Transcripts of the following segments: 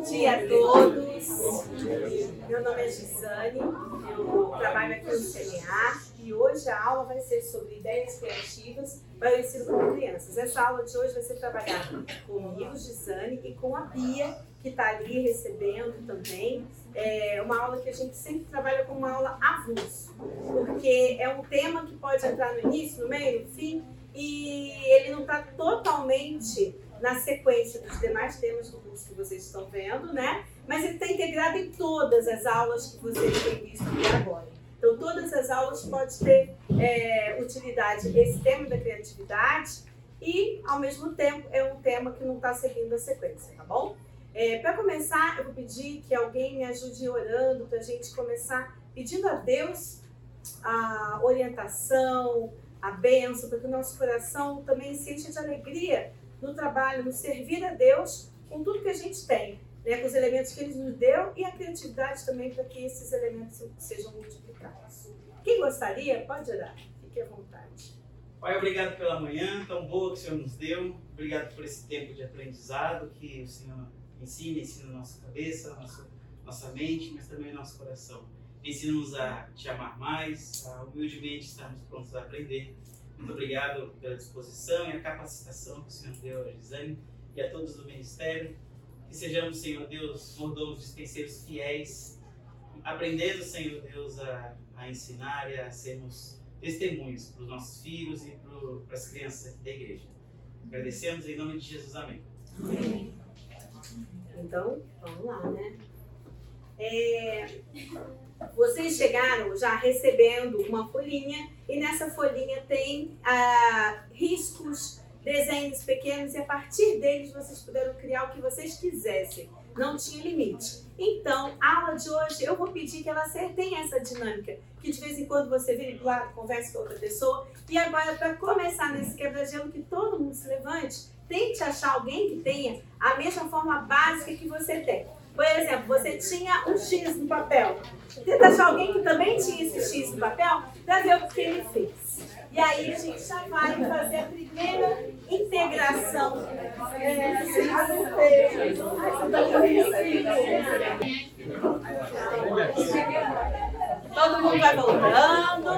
Bom dia a todos. Meu nome é Gisane, eu trabalho aqui no CNA e hoje a aula vai ser sobre ideias criativas para o ensino com crianças. Essa aula de hoje vai ser trabalhada comigo, Gisane, e com a Bia, que está ali recebendo também. É uma aula que a gente sempre trabalha como uma aula avulso, porque é um tema que pode entrar no início, no meio, no fim, e ele não está totalmente na sequência dos demais temas do curso que vocês estão vendo, né? Mas ele está integrado em todas as aulas que vocês têm visto até agora. Então, todas as aulas podem ter é, utilidade esse tema da criatividade e, ao mesmo tempo, é um tema que não está seguindo a sequência, tá bom? É, para começar, eu vou pedir que alguém me ajude orando para a gente começar pedindo a Deus a orientação, a bênção, para que o nosso coração também se de alegria no trabalho, no servir a Deus com tudo que a gente tem, né, com os elementos que Ele nos deu e a criatividade também para que esses elementos sejam multiplicados. Quem gostaria, pode orar. Fique à vontade. Pai, obrigado pela manhã tão boa que o Senhor nos deu. Obrigado por esse tempo de aprendizado que o Senhor ensina, ensina nossa cabeça, nossa, nossa mente, mas também nosso coração. Ensina-nos a te amar mais, a humildemente estarmos prontos a aprender muito obrigado pela disposição e a capacitação que o Senhor deu a Gisane e a todos do Ministério. Que sejamos, Senhor Deus, mordomos dispenseiros fiéis, aprendendo, Senhor Deus, a, a ensinar e a sermos testemunhos para os nossos filhos e para as crianças da igreja. Agradecemos em nome de Jesus. Amém. Amém. Então, vamos lá, né? É, vocês chegaram já recebendo uma folhinha e nessa folhinha tem ah, riscos, desenhos pequenos e a partir deles vocês puderam criar o que vocês quisessem. Não tinha limite. Então, a aula de hoje eu vou pedir que ela tenha essa dinâmica, que de vez em quando você vire do lado, converse com outra pessoa. E agora, para começar nesse quebra-gelo, que todo mundo se levante, tente achar alguém que tenha a mesma forma básica que você tem. Por exemplo, você tinha um X no papel. Tenta achar alguém que também tinha esse X no papel para ver o que ele fez. E aí a gente já vai fazer a primeira integração. É, Todo mundo vai voltando.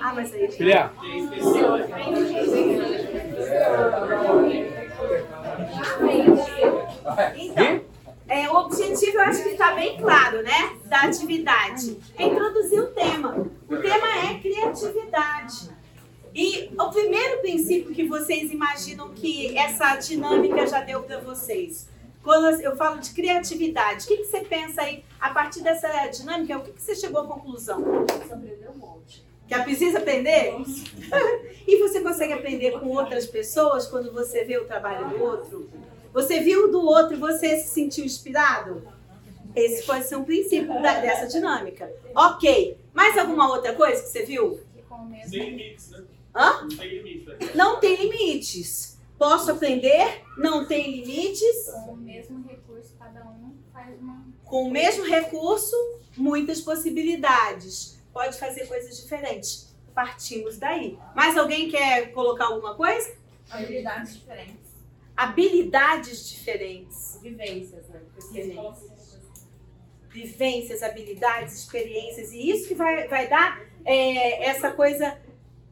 Ah, mas aí. Filha. Então, é, o objetivo eu acho que está bem claro, né? Da atividade. É introduzir o tema. O tema é criatividade. E o primeiro princípio que vocês imaginam que essa dinâmica já deu para vocês? Quando eu falo de criatividade, o que, que você pensa aí a partir dessa dinâmica? O que, que você chegou à conclusão? Você aprendeu um monte. Que precisa aprender? e você consegue aprender com outras pessoas quando você vê o trabalho do outro? Você viu do outro e você se sentiu inspirado? Esse pode ser um princípio da, dessa dinâmica. Ok. Mais alguma outra coisa que você viu? Sem limites, né? Hã? Não tem limites. Né? Não tem limites. Posso aprender? Não tem limites. Com o mesmo recurso, cada um faz uma. Com o mesmo recurso, muitas possibilidades. Pode fazer coisas diferentes. Partimos daí. Mais alguém quer colocar alguma coisa? Habilidades diferentes habilidades diferentes. Vivências, né? Vivências. Vivências, habilidades, experiências. E isso que vai, vai dar é, essa coisa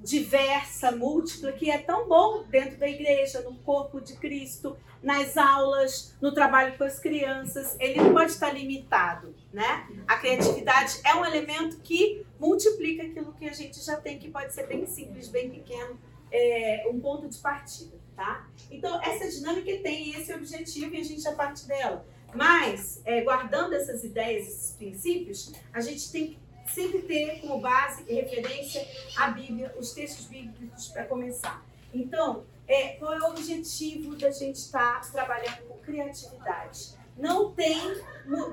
diversa, múltipla, que é tão bom dentro da igreja, no corpo de Cristo, nas aulas, no trabalho com as crianças. Ele não pode estar limitado, né? A criatividade é um elemento que multiplica aquilo que a gente já tem, que pode ser bem simples, bem pequeno, é, um ponto de partida tá? Então, essa dinâmica tem esse objetivo e a gente já parte dela. Mas, é, guardando essas ideias, esses princípios, a gente tem que sempre ter como base e referência a Bíblia, os textos bíblicos para começar. Então, é, qual é o objetivo da gente estar tá trabalhando com criatividade? Não tem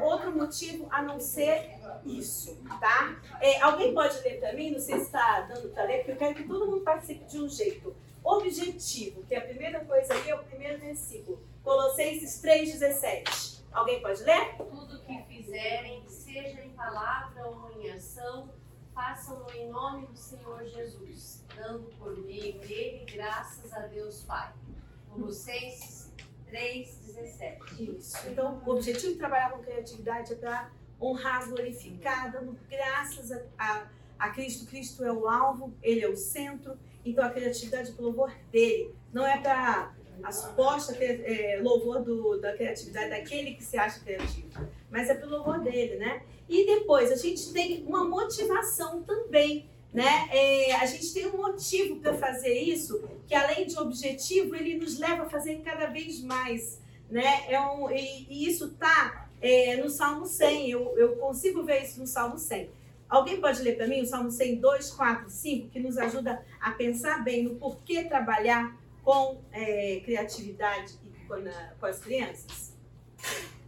outro motivo a não ser isso, tá? É, alguém pode ler para mim? Não sei se está dando ler, porque eu quero que todo mundo participe de um jeito objetivo, que é a primeira coisa aí é o primeiro versículo. Colossenses 3,17. Alguém pode ler? Tudo que fizerem, seja em palavra ou em ação, façam-no em nome do Senhor Jesus, dando por meio dele graças a Deus Pai. Colossenses 3,17. Isso. Então, o objetivo de trabalhar com criatividade é para honrar, glorificar, dando graças a, a, a Cristo. Cristo é o alvo, ele é o centro. Então, a criatividade é para louvor dele. Não é para a suposta é, louvor do, da criatividade daquele que se acha criativo, mas é para o louvor dele, né? E depois, a gente tem uma motivação também. Né? É, a gente tem um motivo para fazer isso, que além de objetivo, ele nos leva a fazer cada vez mais. Né? É um, e, e isso está é, no Salmo 100, eu, eu consigo ver isso no Salmo 100. Alguém pode ler para mim o Salmo 100, 2, 4, 5, que nos ajuda a pensar bem no porquê trabalhar com é, criatividade e com, na, com as crianças?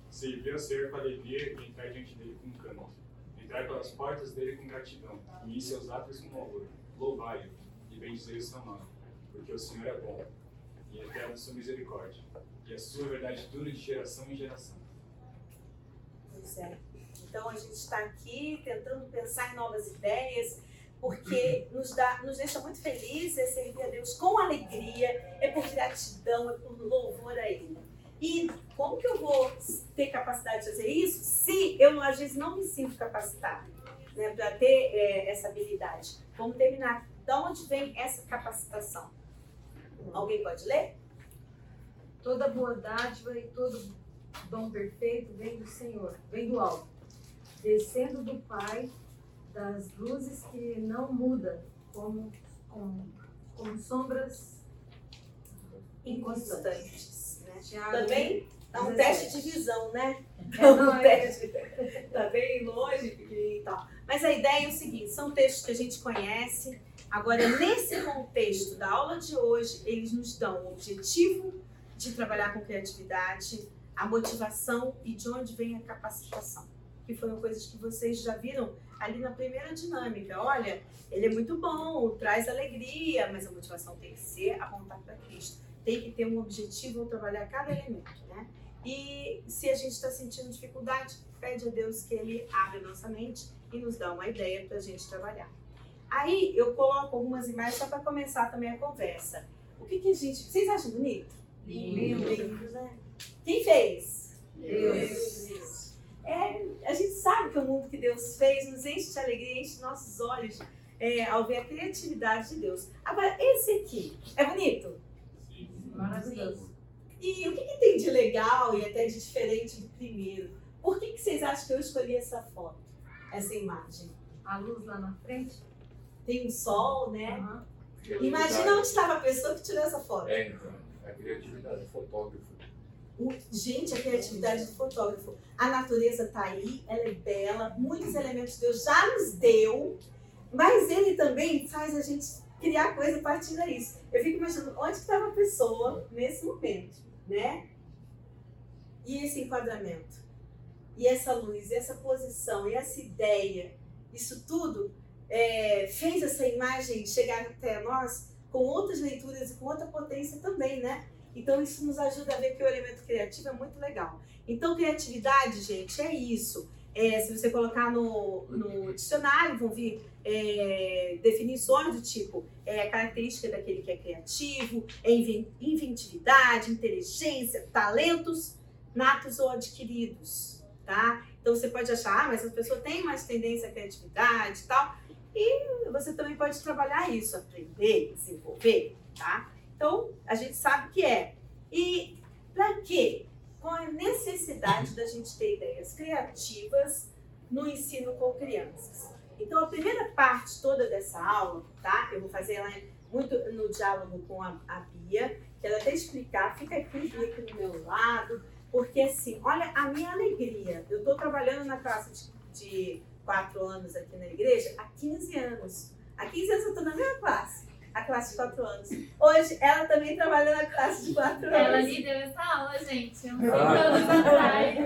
A ser com alegria e entrar diante dele com canto. Entrar pelas portas dele com gratidão. E em seus atos com louvor. Louvai-o e bendizer o seu nome. Porque o Senhor é bom e eterna sua misericórdia. E a sua verdade dura de geração em geração. Pois é. Então a gente está aqui tentando pensar em novas ideias, porque nos, dá, nos deixa muito felizes é servir a Deus com alegria, é por gratidão, é por louvor a Ele. E como que eu vou ter capacidade de fazer isso se eu às vezes não me sinto capacitada né, para ter é, essa habilidade? Vamos terminar. De onde vem essa capacitação? Alguém pode ler? Toda boa dádiva e todo dom perfeito vem do Senhor, vem do alto descendo do Pai das luzes que não muda, como, como, como sombras inconstantes. Né? Também é um 17. teste de visão, né? É, não, um é- teste. Tá bem longe, pequenininho e tal. Mas a ideia é o seguinte: são textos que a gente conhece. Agora, nesse contexto da aula de hoje, eles nos dão o objetivo de trabalhar com criatividade, a motivação e de onde vem a capacitação. Que foram coisas que vocês já viram ali na primeira dinâmica. Olha, ele é muito bom, traz alegria, mas a motivação tem que ser apontar para Cristo. Tem que ter um objetivo ao trabalhar cada elemento, né? E se a gente está sentindo dificuldade, pede a Deus que Ele abra nossa mente e nos dá uma ideia para a gente trabalhar. Aí eu coloco algumas imagens só para começar também a conversa. O que, que a gente. Vocês acham bonito? Lindo. Lindo, né? Quem fez? Deus. É, a gente sabe que o mundo que Deus fez nos enche de alegria, enche nossos olhos é, ao ver a criatividade de Deus. Agora, esse aqui, é bonito? Maravilhoso. E o que, que tem de legal e até de diferente do primeiro? Por que, que vocês acham que eu escolhi essa foto, essa imagem? A luz lá na frente. Tem um sol, né? Aham. Imagina onde estava a pessoa que tirou essa foto. É, então, a criatividade do fotógrafo. Gente, a criatividade do fotógrafo. A natureza está aí, ela é bela, muitos elementos Deus já nos deu, mas ele também faz a gente criar coisa a partir disso. Eu fico imaginando onde estava a pessoa nesse momento, né? E esse enquadramento, e essa luz, e essa posição, e essa ideia, isso tudo é, fez essa imagem chegar até nós com outras leituras e com outra potência também, né? Então isso nos ajuda a ver que o elemento criativo é muito legal. Então criatividade, gente, é isso. É, se você colocar no, no dicionário, vão vir é, definições do tipo é característica daquele que é criativo, é inven- inventividade, inteligência, talentos natos ou adquiridos, tá? Então você pode achar, ah, mas as pessoas têm mais tendência à criatividade e tal. E você também pode trabalhar isso, aprender, desenvolver, tá? Então, a gente sabe que é. E para quê? Com a necessidade da gente ter ideias criativas no ensino com crianças. Então, a primeira parte toda dessa aula, tá? Eu vou fazer ela muito no diálogo com a, a Bia, que ela até explicar, fica aqui, aqui do meu lado, porque assim, olha a minha alegria. Eu estou trabalhando na classe de, de quatro anos aqui na igreja há 15 anos. Há 15 anos eu estou na mesma classe, a classe de quatro anos. Hoje ela também trabalha na classe de quatro Ela anos. me deu essa aula, gente, uns 5 Ah. anos atrás.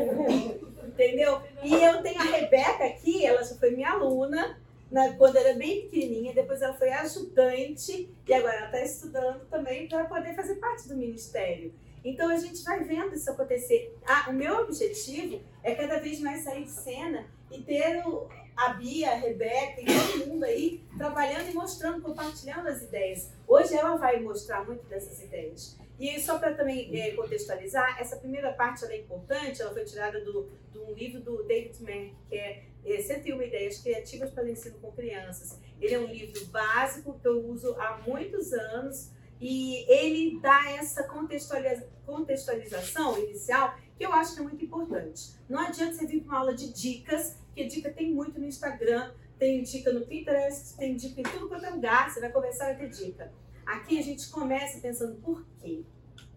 Entendeu? E eu tenho a Rebeca aqui, ela já foi minha aluna na- quando era bem pequenininha, depois ela foi ajudante e agora ela está estudando também para poder fazer parte do ministério. Então a gente vai vendo isso acontecer. Ah, o meu objetivo é cada vez mais sair de cena e ter o- a Bia, a Rebeca e todo mundo aí trabalhando e mostrando, compartilhando as ideias. Hoje ela vai mostrar muito dessas ideias. E só para também é, contextualizar, essa primeira parte é importante, ela foi tirada do, de um livro do David Merck, que é, é 101 Ideias Criativas para o Ensino com Crianças. Ele é um livro básico que eu uso há muitos anos e ele dá essa contextualiza contextualização inicial que eu acho que é muito importante. Não adianta você vir para uma aula de dicas, que dica tem muito no Instagram, tem dica no Pinterest, tem dica em tudo quanto é lugar, você vai conversar, vai ter dica. Aqui a gente começa pensando por quê?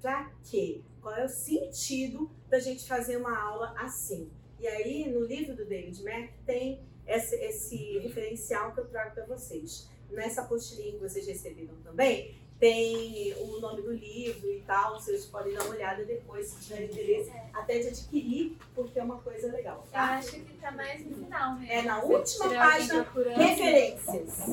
Pra quê? Qual é o sentido da gente fazer uma aula assim? E aí, no livro do David Mack, tem esse, esse referencial que eu trago para vocês. Nessa apostilinha que vocês receberam também, tem o nome do livro e tal, vocês podem dar uma olhada depois, se tiver interesse, até de adquirir, porque é uma coisa legal. Eu Tá? acho que tá mais no final mesmo. É na última página, referências.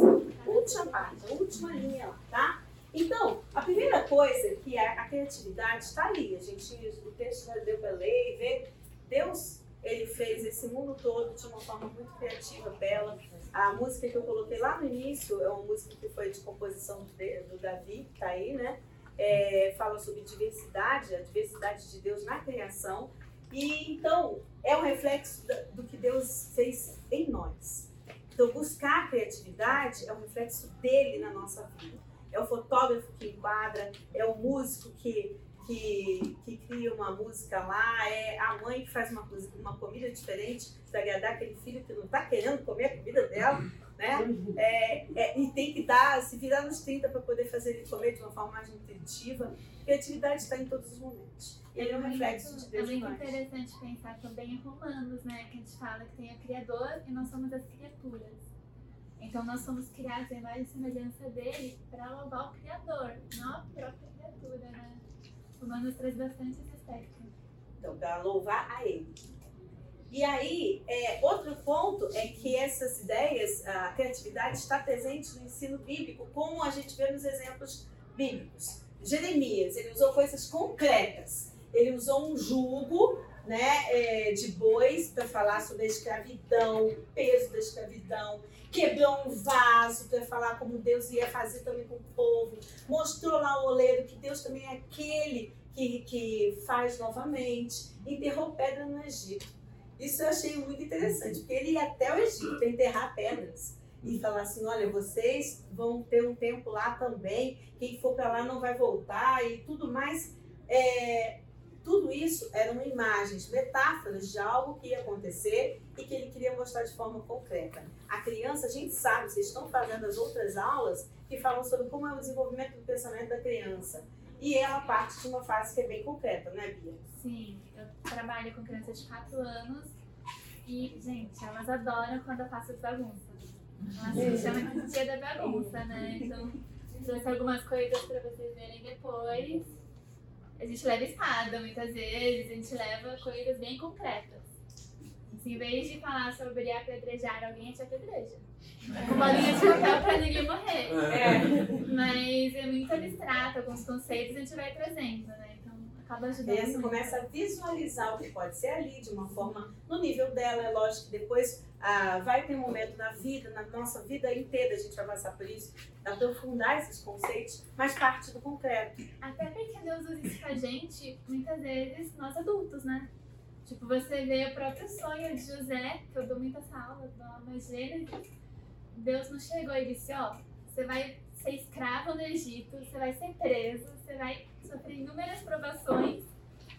Última página, última linha lá, tá? Então, a primeira coisa que a, a criatividade está ali. A gente, o texto já deu e ver. Deus, ele fez esse mundo todo de uma forma muito criativa, bela. A música que eu coloquei lá no início é uma música que foi de composição do Davi, que tá aí, né? É, fala sobre diversidade, a diversidade de Deus na criação. E então, é um reflexo do que Deus fez em nós. Então, buscar a criatividade é um reflexo dele na nossa vida. É o fotógrafo que enquadra, é o músico que, que, que cria uma música lá, é a mãe que faz uma, uma comida diferente para agradar aquele filho que não está querendo comer a comida dela, né? É, é, e tem que dar, se virar nos 30 para poder fazer ele comer de uma forma mais nutritiva. Criatividade está em todos os momentos. E ele é um reflexo de É Deus em muito nós. interessante pensar também em Romanos, né? Que a gente fala que tem o Criador e nós somos as criaturas. Então nós somos criados em e semelhança dele para louvar o Criador, não a própria criatura, né? Romanos traz bastante esse. Então, para louvar a ele. E aí, é, outro ponto é que essas ideias, a criatividade está presente no ensino bíblico, como a gente vê nos exemplos bíblicos. Jeremias, ele usou coisas concretas. Ele usou um jugo né, é, de bois para falar sobre a escravidão, o peso da escravidão. Quebrou um vaso para falar como Deus ia fazer também com o povo. Mostrou lá o oleiro que Deus também é aquele que, que faz novamente. Enterrou pedra no Egito. Isso eu achei muito interessante, porque ele ia até o Egito enterrar pedras e falar assim: olha, vocês vão ter um tempo lá também, quem for para lá não vai voltar e tudo mais. É, tudo isso eram imagens, metáforas de algo que ia acontecer e que ele queria mostrar de forma concreta. A criança, a gente sabe, vocês estão fazendo as outras aulas que falam sobre como é o desenvolvimento do pensamento da criança. E ela parte de uma fase que é bem concreta, né, Bia? Sim, eu trabalho com crianças de 4 anos e, gente, elas adoram quando eu faço as bagunças. Elas se chamam de dia da bagunça, né? Então, trouxe algumas coisas pra vocês verem depois. A gente leva espada muitas vezes, a gente leva coisas bem concretas. Assim, em vez de falar sobre apedrejar alguém, a gente apedreja. Com bolinha de papel pra ninguém morrer. Mas é muito abstrato, alguns conceitos a gente vai trazendo, né? Então acaba ajudando. E muito. começa a visualizar o que pode ser ali de uma forma no nível dela. É lógico que depois ah, vai ter um momento na vida, na nossa vida inteira, a gente vai passar por isso, aprofundar esses conceitos, mas parte do concreto. Até porque Deus usa isso pra gente, muitas vezes, nós adultos, né? Tipo, você vê o próprio sonho de José, que eu dou muitas aulas, dou mais Gênesis. Deus não chegou e disse, ó, você vai ser escravo no Egito, você vai ser preso, você vai sofrer inúmeras provações,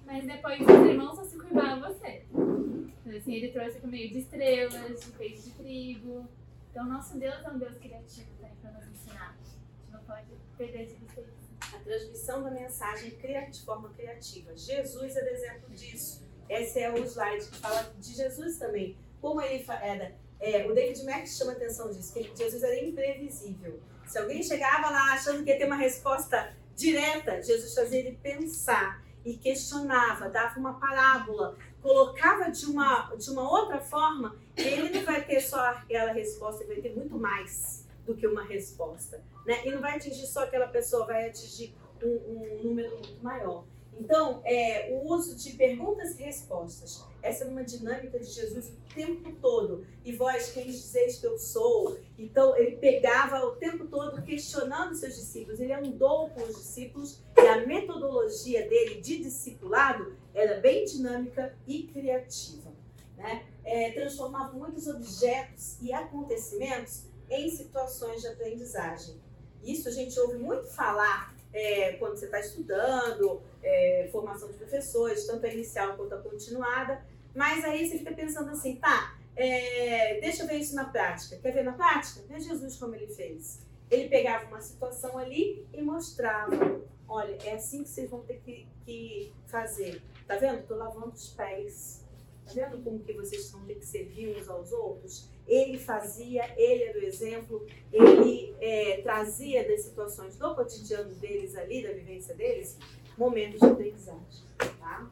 mas depois os irmãos vão se curvar a você. Então, assim, ele trouxe por meio de estrelas, de peixe de trigo. Então, nosso Deus é um Deus criativo também para nos ensinar. A gente não pode perder de vista. A transmissão da mensagem de forma criativa. Jesus é exemplo disso. Esse é o slide que fala de Jesus também. Como ele era. é, o David Mack chama atenção disso, que Jesus era imprevisível. Se alguém chegava lá achando que ia ter uma resposta direta, Jesus fazia ele pensar e questionava, dava uma parábola, colocava de uma, de uma outra forma, ele não vai ter só aquela resposta, ele vai ter muito mais do que uma resposta. Né? E não vai atingir só aquela pessoa, vai atingir um, um número muito maior. Então, é, o uso de perguntas e respostas. Essa é uma dinâmica de Jesus o tempo todo. E vós, quem dizeis que eu sou? Então, ele pegava o tempo todo questionando seus discípulos. Ele andou com os discípulos e a metodologia dele de discipulado era bem dinâmica e criativa. Né? É, transformava muitos objetos e acontecimentos em situações de aprendizagem. Isso a gente ouve muito falar é, quando você está estudando, é, formação de professores, tanto a inicial quanto a continuada, mas aí você fica pensando assim, tá, é, deixa eu ver isso na prática. Quer ver na prática? Vê Jesus como ele fez. Ele pegava uma situação ali e mostrava. Olha, é assim que vocês vão ter que, que fazer. Tá vendo? Estou lavando os pés. Tá vendo como que vocês vão ter que servir uns aos outros? Ele fazia, ele era o exemplo, ele é, trazia das situações do cotidiano deles ali, da vivência deles, momentos de aprendizagem. Tá?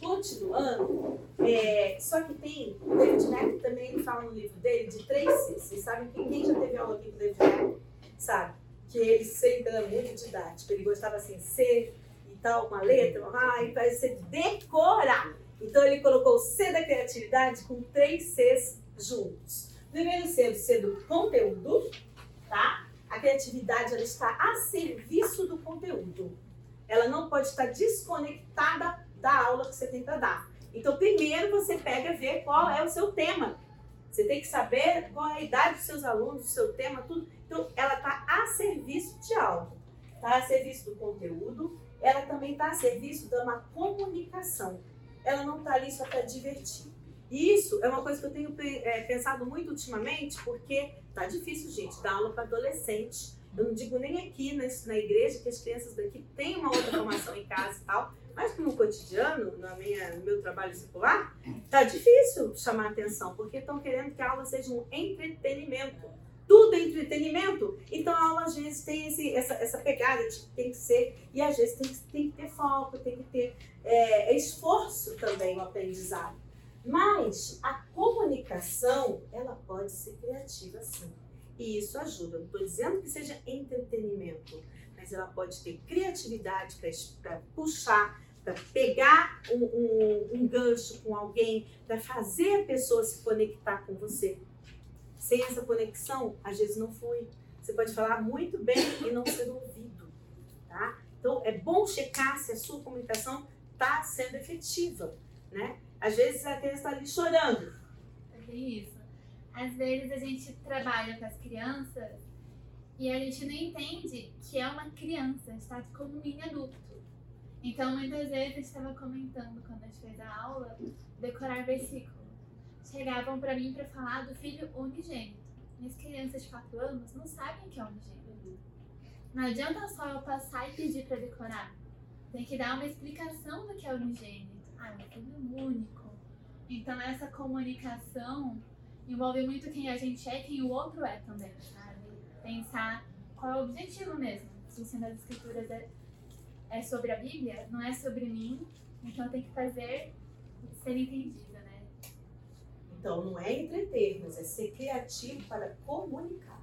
Continuando, é, só que tem, o David Neck também ele fala no livro dele de três Cs. Vocês sabem que quem já teve aula aqui com o David Neck sabe que ele sempre era muito didático. Ele gostava assim, C e tal, uma letra, ah, e você decorar. Então ele colocou o C da criatividade com três Cs juntos. Primeiro o C do conteúdo, tá? A criatividade ela está a serviço do conteúdo. Ela não pode estar desconectada da aula que você tem para dar. Então, primeiro você pega vê qual é o seu tema. Você tem que saber qual é a idade dos seus alunos, o seu tema, tudo. Então, ela está a serviço de algo. Está a serviço do conteúdo. Ela também está a serviço de uma comunicação. Ela não está ali só para divertir. Isso é uma coisa que eu tenho é, pensado muito ultimamente, porque tá difícil, gente, dar aula para adolescente. Eu não digo nem aqui na, na igreja, que as crianças daqui têm uma outra formação em casa e tal, mas no cotidiano, na minha, no meu trabalho circular, tá difícil chamar atenção, porque estão querendo que a aula seja um entretenimento. Tudo é entretenimento. Então a aula às vezes tem esse, essa, essa pegada de que tem que ser, e às vezes tem que, tem que ter foco, tem que ter é, esforço também no aprendizado. Mas a comunicação, ela pode ser criativa sim. E isso ajuda. Não estou dizendo que seja entretenimento, mas ela pode ter criatividade para puxar, para pegar um, um, um, gancho com alguém, para fazer a pessoa se conectar com você. Sem essa conexão, às vezes não foi. Você pode falar muito bem e não ser ouvido. Tá? Então é bom checar se a sua comunicação está sendo efetiva. Né? Às vezes a criança está ali chorando. É isso. Às vezes a gente trabalha com as crianças e a gente não entende que é uma criança, está como um mini adulto. Então, muitas vezes, gente estava comentando quando a gente fez a aula, decorar versículo. Chegavam para mim para falar do filho unigênito. Minhas crianças de 4 anos não sabem que é unigênito. Não adianta só eu passar e pedir para decorar. Tem que dar uma explicação do que é unigênito. Ah, é filho único. Então, essa comunicação envolve muito quem a gente é e quem o outro é também, sabe? Pensar qual é o objetivo mesmo. Se o ensino das escrituras é, é sobre a Bíblia, não é sobre mim, então tem que fazer ser entendida, né? Então, não é entreter, mas é ser criativo para comunicar.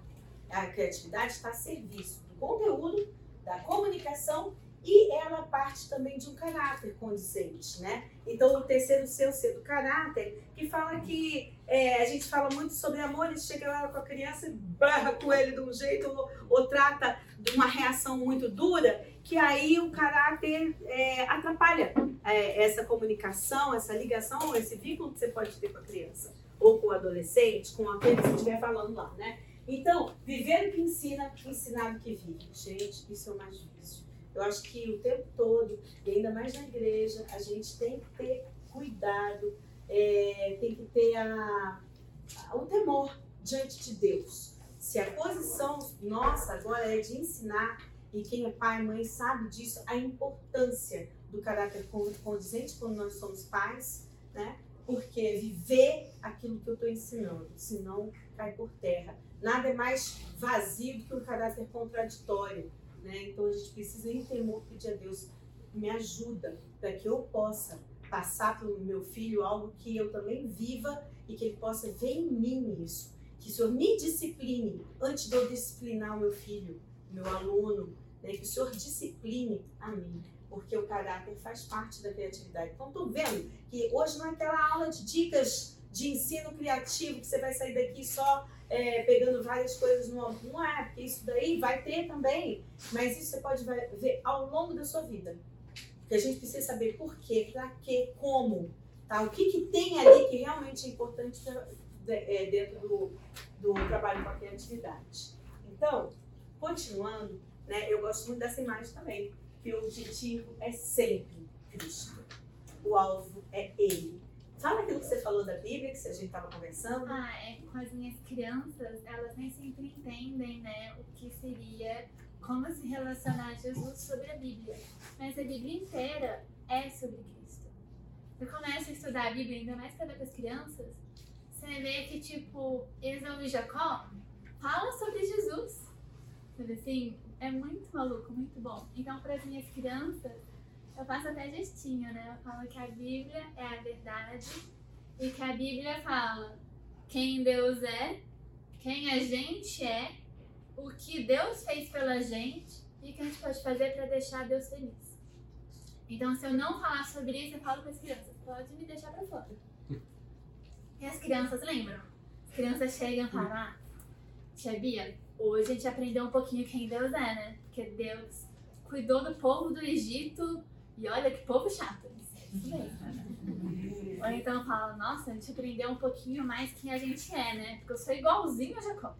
A criatividade está a serviço do conteúdo, da comunicação e ela parte também de um caráter condizente, né? Então, o terceiro seu ser do caráter, que fala que é, a gente fala muito sobre amor, e chega lá com a criança e barra com ele de um jeito, ou, ou trata de uma reação muito dura, que aí o caráter é, atrapalha é, essa comunicação, essa ligação, esse vínculo que você pode ter com a criança, ou com o adolescente, com aquele que você estiver falando lá, né? Então, viver o que ensina, ensinar o que vive. Gente, isso é o mais difícil. Eu acho que o tempo todo, e ainda mais na igreja, a gente tem que ter cuidado, é, tem que ter a, a, o temor diante de Deus. Se a posição nossa agora é de ensinar, e quem é pai e mãe sabe disso, a importância do caráter condizente quando nós somos pais, né? Porque viver aquilo que eu estou ensinando, senão cai por terra. Nada é mais vazio do que um caráter contraditório. Né? Então a gente precisa, em temor, pedir a Deus, me ajuda para que eu possa passar para o meu filho algo que eu também viva e que ele possa ver em mim isso. Que o Senhor me discipline antes de eu disciplinar o meu filho, meu aluno, né? que o Senhor discipline a mim. porque o caráter faz parte da criatividade. Então, estou vendo que hoje não é aquela aula de dicas de ensino criativo que você vai sair daqui só é, pegando várias coisas no Não é, porque isso daí vai ter também, mas isso você pode ver ao longo da sua vida. Porque a gente precisa saber por quê, para quê, como, tá? O que, que tem ali que realmente é importante é, dentro do, do trabalho com a criatividade. Então, continuando, né, eu gosto muito dessa imagem também, que o objetivo é sempre Cristo. O alvo é Ele. Fala aquilo que você falou da Bíblia, que a gente estava conversando. Ah, é, com as minhas crianças, elas nem sempre entendem né, o que seria, como se relacionar a Jesus sobre a Bíblia. Mas a Bíblia inteira é sobre Cristo. Você começa a estudar a Bíblia, ainda mais para as crianças, você vê que, tipo, Esaú e Jacó fala sobre Jesus. Sabe assim? É muito maluco, muito bom. Então, para as minhas crianças, eu faço até gestinho, né? Eu falo que a Bíblia é a verdade e que a Bíblia fala quem Deus é, quem a gente é, o que Deus fez pela gente e o que a gente pode fazer para deixar Deus feliz. Então, se eu não falar sobre isso, eu falo para as crianças: pode me deixar para fora. E as crianças lembram? As crianças chegam e falam: ah, Tia Bia, hoje a gente aprendeu um pouquinho quem Deus é, né? Porque Deus cuidou do povo do Egito e olha que povo chato. Isso mesmo. Ou então fala, nossa, a gente aprendeu um pouquinho mais quem a gente é, né? Porque eu sou igualzinho a Jacó.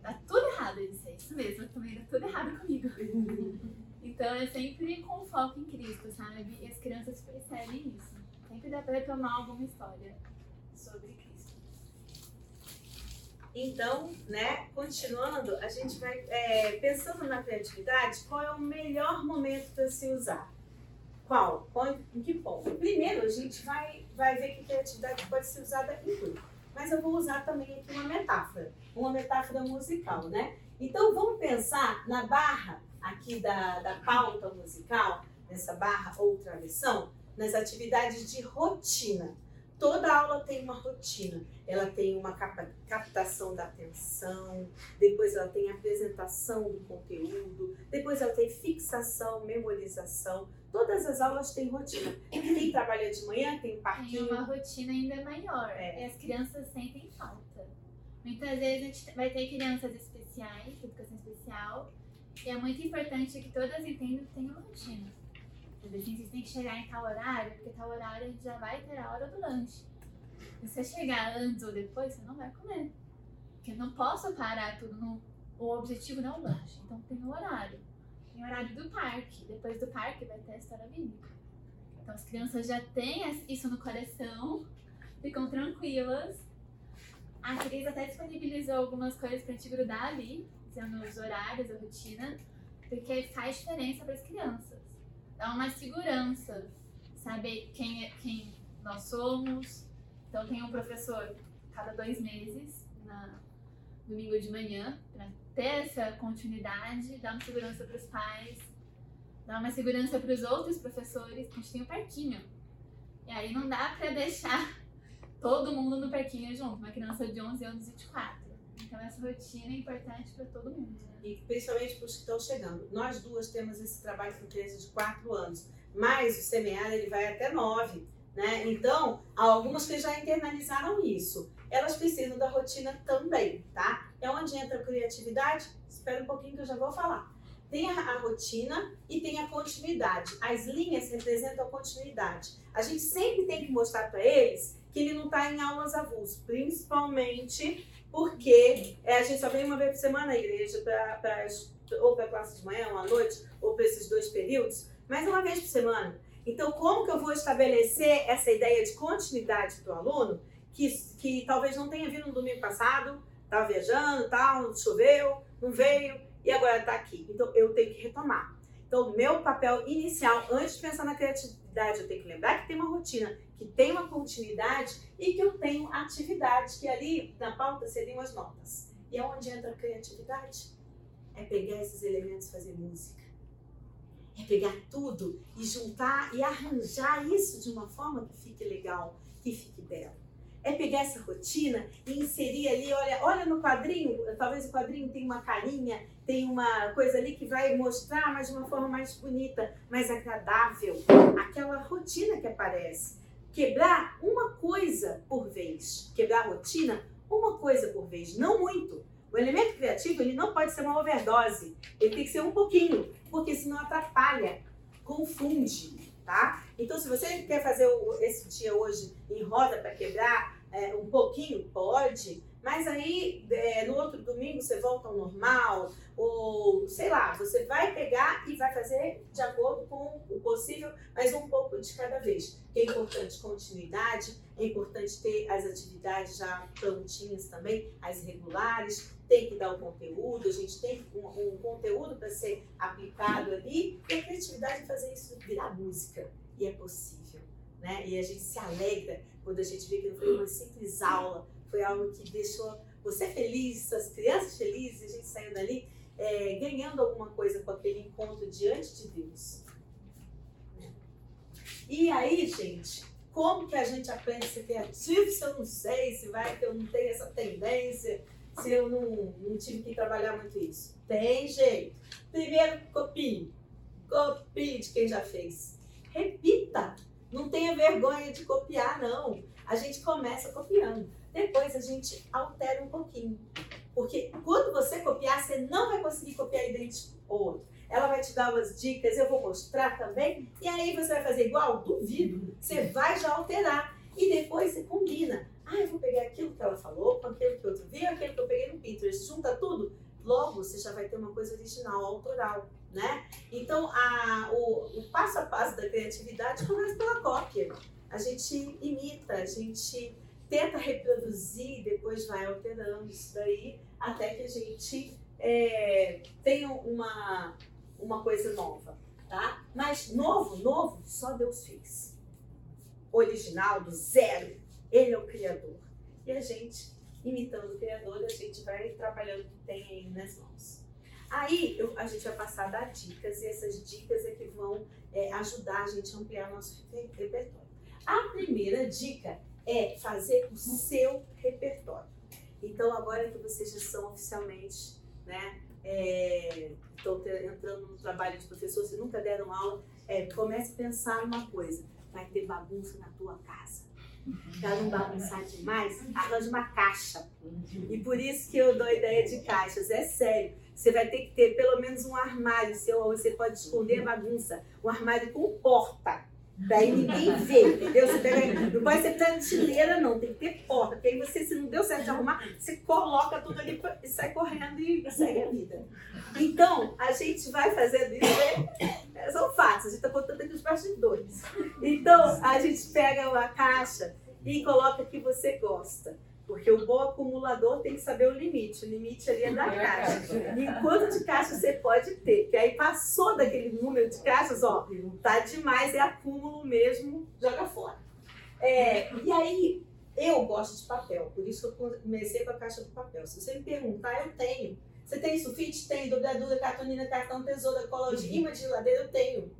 Tá tudo errado isso, é isso mesmo, também tá tudo errado comigo. Então é sempre com foco em Cristo, sabe? E as crianças percebem isso. Sempre dá pra retomar alguma história sobre Cristo. Então, né, continuando, a gente vai é, pensando na criatividade, qual é o melhor momento para se usar? Qual? Em que ponto? Primeiro, a gente vai, vai ver que criatividade pode ser usada em tudo. Mas eu vou usar também aqui uma metáfora, uma metáfora musical, né? Então, vamos pensar na barra aqui da, da pauta musical, nessa barra ou travessão, nas atividades de rotina. Toda aula tem uma rotina. Ela tem uma captação da atenção, depois ela tem apresentação do conteúdo, depois ela tem fixação, memorização. Todas as aulas têm rotina. Quem trabalha de manhã tem parquinho. Tem uma rotina ainda maior. É. E as crianças sentem falta. Muitas vezes a gente vai ter crianças especiais, educação especial, e é muito importante que todas entendam que tem uma rotina. Assim, vocês têm que chegar em tal horário, porque tal horário a gente já vai ter a hora do lanche. Se você chegar antes ou depois, você não vai comer. Porque eu não posso parar tudo no. O objetivo não é o lanche. Então tem o horário. Tem o horário do parque. Depois do parque vai ter a história bíblica. Então as crianças já têm isso no coração, ficam tranquilas. A Cris até disponibilizou algumas coisas pra gente grudar ali, dizendo os horários, a rotina, porque faz diferença para as crianças dá uma segurança, saber quem, é, quem nós somos. Então tem um professor cada dois meses, na domingo de manhã, para ter essa continuidade, dar uma segurança para os pais, dar uma segurança para os outros professores, a gente tem o um parquinho. E aí não dá para deixar todo mundo no parquinho junto, uma criança de 11 anos e de 4. Então essa rotina é importante para todo mundo. Né? E principalmente para os que estão chegando. Nós duas temos esse trabalho com crianças de 4 anos, mas o semear ele vai até 9. Né? Então, há algumas que já internalizaram isso. Elas precisam da rotina também, tá? É onde entra a criatividade. Espera um pouquinho que eu já vou falar. Tem a, a rotina e tem a continuidade. As linhas representam a continuidade. A gente sempre tem que mostrar para eles que ele não está em aulas avulso, principalmente porque é, a gente só vem uma vez por semana à igreja, pra, pra, ou para a classe de manhã, ou à noite, ou para esses dois períodos, mas uma vez por semana. Então, como que eu vou estabelecer essa ideia de continuidade para o aluno, que, que talvez não tenha vindo no domingo passado, estava viajando, tal, choveu, não veio, e agora está aqui. Então, eu tenho que retomar. Então, meu papel inicial, antes de pensar na criatividade, eu tenho que lembrar que tem uma rotina, que tem uma continuidade e que eu tenho atividade, que ali na pauta seriam as notas. E é onde entra a criatividade? É pegar esses elementos e fazer música. É pegar tudo e juntar e arranjar isso de uma forma que fique legal, que fique belo. É pegar essa rotina e inserir ali, olha, olha no quadrinho, talvez o quadrinho tenha uma carinha, tem uma coisa ali que vai mostrar, mas de uma forma mais bonita, mais agradável, aquela rotina que aparece. Quebrar uma coisa por vez, quebrar a rotina uma coisa por vez, não muito. O elemento criativo ele não pode ser uma overdose, ele tem que ser um pouquinho, porque senão atrapalha, confunde, tá? Então, se você quer fazer esse dia hoje em roda para quebrar é, um pouquinho, pode, mas aí, é, no outro domingo, você volta ao normal, ou sei lá, você vai pegar e vai fazer de acordo com o possível, mas um pouco de cada vez. É importante continuidade, é importante ter as atividades já prontinhas também, as regulares, tem que dar o conteúdo, a gente tem um, um conteúdo para ser aplicado ali, e a criatividade fazer isso virar música, e é possível. Né? E a gente se alegra quando a gente vê que não foi uma simples aula, foi algo que deixou você feliz, as crianças felizes, a gente saiu dali é, ganhando alguma coisa com aquele encontro diante de Deus. E aí, gente, como que a gente aprende a ser criativo se eu não sei, se vai que eu não tenho essa tendência, se eu não, não tive que trabalhar muito isso? Tem jeito. Primeiro, copie. Copie de quem já fez. Repita. Não tenha vergonha de copiar, não. A gente começa copiando. Depois a gente altera um pouquinho. Porque quando você copiar, você não vai conseguir copiar idêntico ao outro. Ela vai te dar umas dicas, eu vou mostrar também. E aí você vai fazer igual? Duvido. Você vai já alterar. E depois você combina. Ah, eu vou pegar aquilo que ela falou com aquilo que o outro viu, aquilo que eu peguei no Pinterest. Junta tudo. Logo, você já vai ter uma coisa original, autoral. Né? Então, a, o, o passo a passo da criatividade começa pela cópia. A gente imita, a gente tenta reproduzir, depois vai alterando isso daí, até que a gente é, tenha uma, uma coisa nova, tá? Mas novo, novo, só Deus fez. Original, do zero, Ele é o Criador. E a gente, imitando o Criador, a gente vai trabalhando o que tem aí nas mãos. Aí eu, a gente vai passar a dar dicas, e essas dicas é que vão é, ajudar a gente a ampliar nosso repertório. A primeira dica é fazer o seu repertório. Então, agora que vocês já são oficialmente, né, é, estão entrando no trabalho de professor, se nunca deram aula, é, comece a pensar numa coisa: vai ter bagunça na tua casa. Para não bagunçar demais, arranje uma caixa. E por isso que eu dou ideia de caixas. É sério. Você vai ter que ter pelo menos um armário seu, você pode esconder a bagunça. Um armário com porta Daí ninguém vê, entendeu? Você pega, não pode ser prateleira, não, tem que ter porta. Porque aí você, se não deu certo de arrumar, você coloca tudo ali e sai correndo e segue a vida. Então, a gente vai fazendo isso, né? são fatos, a gente está contando aqui os bastidores. Então, a gente pega uma caixa e coloca o que você gosta. Porque o bom acumulador tem que saber o limite. O limite ali é da caixa. E quanto de caixa você pode ter? Que aí passou daquele número de caixas, ó, tá demais, é acúmulo mesmo, joga fora. É, e aí, eu gosto de papel, por isso eu comecei com a caixa de papel. Se você me perguntar, eu tenho. Você tem sulfite? Tem. Dobradura, cartolina, cartão, tesoura, cola de imã de geladeira? Eu tenho.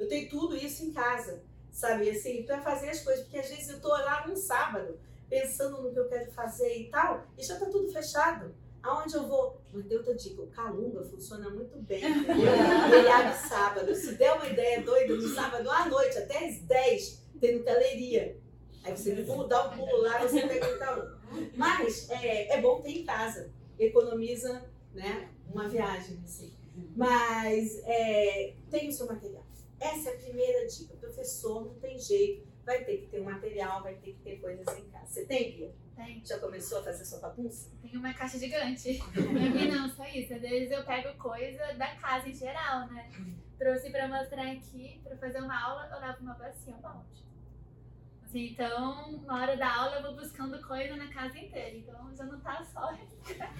Eu tenho tudo isso em casa, sabe? Assim, para fazer as coisas. Porque às vezes eu tô lá num sábado, pensando no que eu quero fazer e tal, e já está tudo fechado. Aonde eu vou? Mas deu outra dica, o Calunga funciona muito bem, Ele abre sábado. Se der uma ideia doida, no sábado à noite, até às 10, tem no galeria. Aí você dá um pulo lá, você pega o Calunga. Mas é, é bom ter em casa. Economiza né, uma viagem, assim. Mas é, tem o seu material. Essa é a primeira dica. Professor, não tem jeito vai ter que ter um material, vai ter que ter coisas em casa. Você tem, Bia? Tem. Já começou a fazer sua bagunça? Tem uma caixa gigante. Aqui não, só isso. Às vezes eu pego coisa da casa em geral, né? Trouxe pra mostrar aqui, pra fazer uma aula, eu levo uma bacia, um balde. Assim, então, na hora da aula eu vou buscando coisa na casa inteira. Então já não tá só.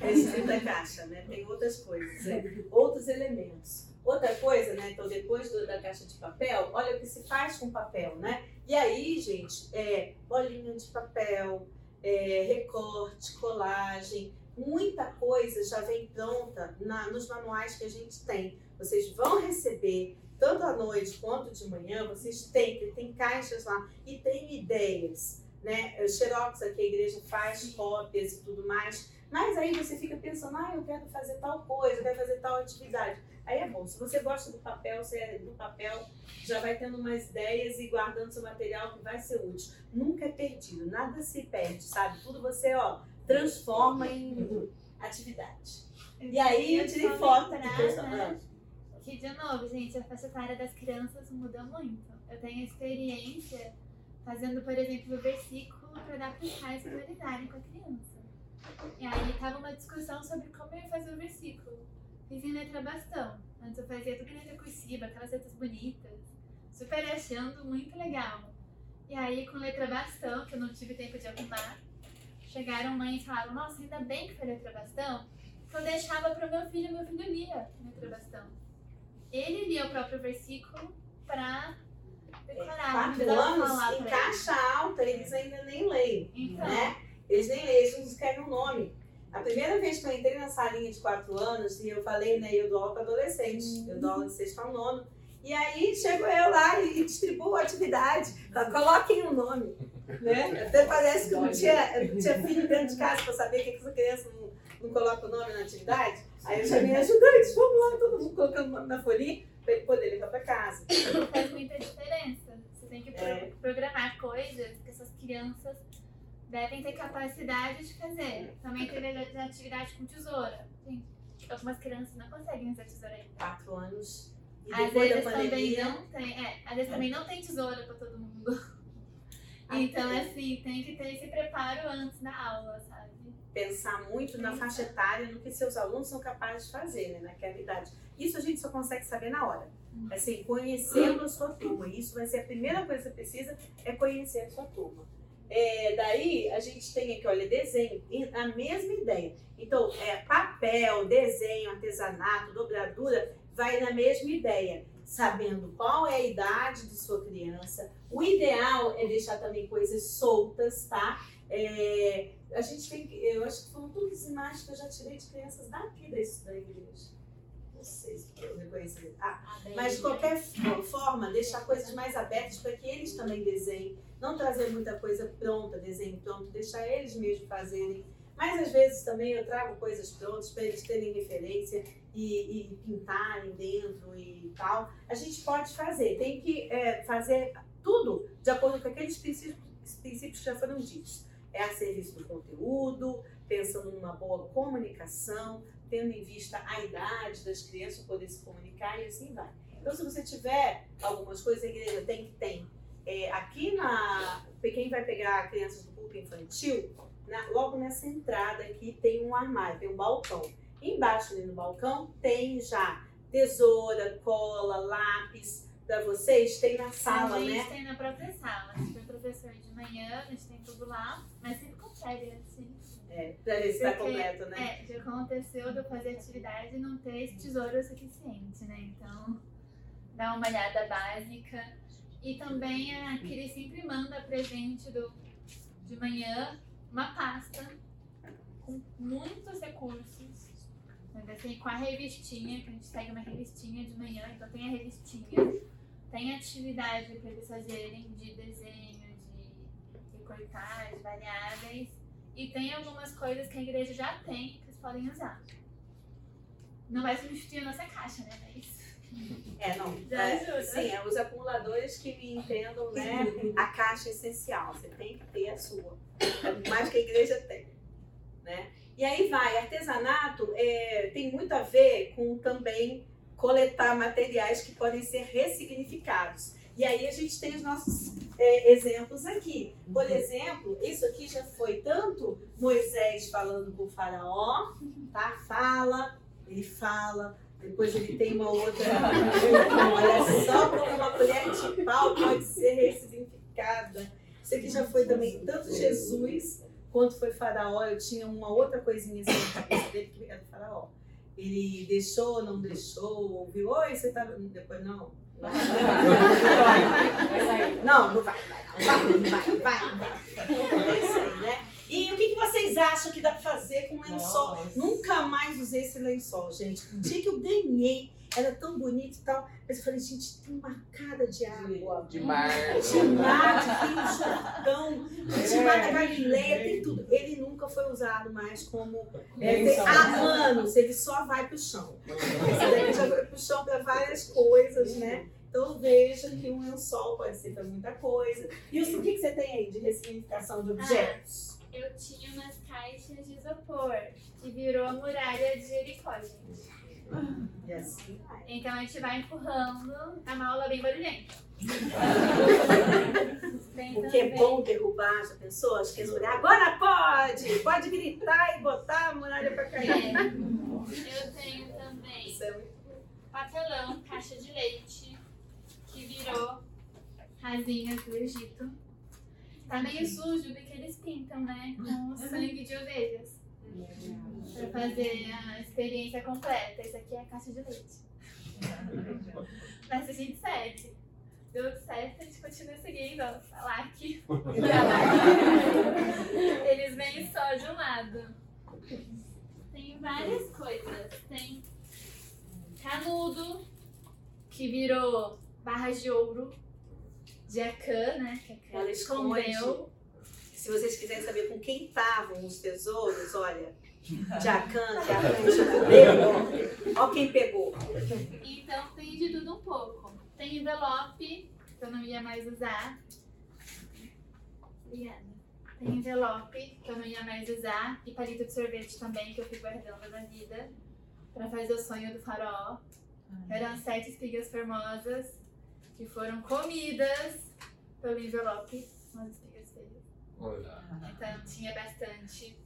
Esse da caixa, né? Tem outras coisas, né? outros elementos. Outra coisa, né? Então, depois do, da caixa de papel, olha o que se faz com papel, né? E aí, gente, é bolinha de papel, é, recorte, colagem, muita coisa já vem pronta na, nos manuais que a gente tem. Vocês vão receber, tanto à noite quanto de manhã, vocês têm, tem caixas lá e tem ideias né? O Xerox aqui a igreja faz cópias e tudo mais. Mas aí você fica pensando, ah, eu quero fazer tal coisa, eu quero fazer tal atividade. Aí é bom. Se você gosta do papel, você é do papel, já vai tendo umas ideias e guardando seu material que vai ser útil. Nunca é perdido, nada se perde, sabe? Tudo você, ó, transforma em atividade. E aí eu tirei foto né? Que, de novo, gente, a faixa etária das crianças muda muito. Eu tenho experiência fazendo, por exemplo, o versículo para dar para os pais priorizarem com a criança. E aí tava uma discussão sobre como eu ia fazer o versículo. Fiz em letra bastão. Antes eu fazia tudo em letra cursiva, aquelas letras bonitas. Super achando muito legal. E aí com letra bastão, que eu não tive tempo de arrumar, chegaram mães e falaram, nossa, ainda bem que foi letra bastão, que eu deixava para o meu filho, meu filho lia letra bastão. Ele lia o próprio versículo para decorar. Quatro anos, em caixa alta, eles ainda nem leem, Então, né? Eles nem leem, eles não escrevem o nome. A primeira vez que eu entrei na salinha de quatro anos, e eu falei, né, eu dou aula para adolescente, eu dou aula de sexto ao nono, e aí chego eu lá e distribuo a atividade, coloquem o nome, né? Até parece que não tinha, não tinha filho dentro de casa para saber que essa criança não, não coloca o nome na atividade. Aí eu chamei ajudantes, vamos lá, todo mundo colocando o nome na folhinha, para ele poder levar para casa. faz muita diferença. Você tem que É. programar coisas que essas crianças devem ter capacidade de fazer. Também teve atividade com tesoura. Gente, algumas crianças não conseguem usar tesoura ainda. Quatro anos. E Às vezes também pandemia, não tem, é, às vezes também não tem tesoura pra todo mundo. Então, Até. assim, tem que ter esse preparo antes da aula, sabe? pensar muito na faixa etária, no que seus alunos são capazes de fazer, né, naquela idade. Isso a gente só consegue saber na hora. Assim, conhecendo a sua turma. Isso vai ser a primeira coisa que você precisa, é conhecer a sua turma. É, daí, a gente tem aqui, olha, desenho, a mesma ideia. Então, é, papel, desenho, artesanato, dobradura, vai na mesma ideia. Sabendo qual é a idade de sua criança. O ideal é deixar também coisas soltas, tá? É, a gente tem, eu acho que foram todas as imagens que eu já tirei de crianças daqui da, da igreja. Não sei se eu reconheci. Ah, mas de qualquer fo- forma, deixar coisas mais abertas para que eles também desenhem. Não trazer muita coisa pronta, desenho pronto, deixar eles mesmos fazerem. Mas às vezes também eu trago coisas prontas para eles terem referência e, e pintarem dentro e tal. A gente pode fazer, tem que é, fazer tudo de acordo com aqueles princípios, princípios que já foram ditos. É a serviço do conteúdo, pensando numa boa comunicação, tendo em vista a idade das crianças poder se comunicar e assim vai. Então, se você tiver algumas coisas, a igreja tem que tem. É, aqui na. Quem vai pegar crianças do grupo infantil, na- logo nessa entrada aqui tem um armário, tem um balcão. Embaixo ali no balcão tem já tesoura, cola, lápis. Para vocês, tem na sala, a gente né? tem na própria sala. Se for professor de manhã, a gente tem tudo lá, mas sempre consegue, assim. É, está Porque- completo, né? É, já aconteceu de eu fazer atividade e não ter tesouro suficiente, né? Então, dá uma olhada básica. E também a Kiri sempre manda presente do, de manhã uma pasta com muitos recursos. Mas assim, com a revistinha, que a gente pega uma revistinha de manhã, então tem a revistinha, tem atividade para eles fazerem de desenho, de variáveis. E tem algumas coisas que a igreja já tem que eles podem usar. Não vai substituir a nossa caixa, né? Mas É, não. É, sim, é os acumuladores que me entendam, né? A caixa é essencial. Você tem que ter a sua. É mais que a igreja tem. Né? E aí vai, artesanato é, tem muito a ver com também coletar materiais que podem ser ressignificados. E aí a gente tem os nossos é, exemplos aqui. Por exemplo, isso aqui já foi tanto Moisés falando com o faraó, tá? Fala, ele fala, depois ele tem uma outra. Olha só como uma colher de pau pode ser ressignificada. Isso aqui já foi também tanto Jesus quanto foi Faraó. Eu tinha uma outra coisinha assim na cabeça dele que era Faraó. Ele deixou, não deixou, ouviu, oi, você tá. Depois não. Não, não vai, vai, não vai, não vai, vai, vai. É isso aí, né? E o que, que vocês acham que dá pra fazer com lençol? Nunca mais usei esse lençol, gente. O dia que eu ganhei era tão bonito e tal. Mas eu falei, gente, tem uma cara de água. De mar. De mar, de Rio Jordão, de mar da Galileia, tem tudo. Ele nunca foi usado mais como. É, tem, há anos, ele só vai pro chão. Esse daqui já vai pro chão para várias coisas, né? Então veja que um lençol pode ser para muita coisa. E o que, que você tem aí de ressignificação de objetos? Eu tinha umas caixas de isopor que virou a muralha de Jericó, gente. Vai. Então a gente vai empurrando, é uma aula bem barulhenta. Tem Porque é bom derrubar, já pensou? Acho que as mulheres, agora pode! Pode gritar e botar a muralha para É, cair. eu tenho também é papelão, caixa de leite, que virou casinhas do Egito. Tá meio sujo porque eles pintam, né? Com o sangue de ovelhas. Pra fazer a experiência completa. Isso aqui é a caixa de leite. Mas a gente segue. Deu certo, a gente continua seguindo. Tá lá aqui. Eles vêm só de um lado. Tem várias coisas. Tem canudo, que virou barras de ouro. Jacã, né? Que a Ela escondeu. Se vocês quiserem saber com quem estavam os tesouros, olha, Jacan, que arranja cabelo, ó quem pegou. Então tem de tudo um pouco. Tem envelope, que eu não ia mais usar. Obrigada. Tem envelope, que eu não ia mais usar. E palito de sorvete também, que eu fui guardando na vida. Pra fazer o sonho do faraó. Eram sete espigas formosas, que foram comidas pelo envelope. Umas espigas Então tinha bastante.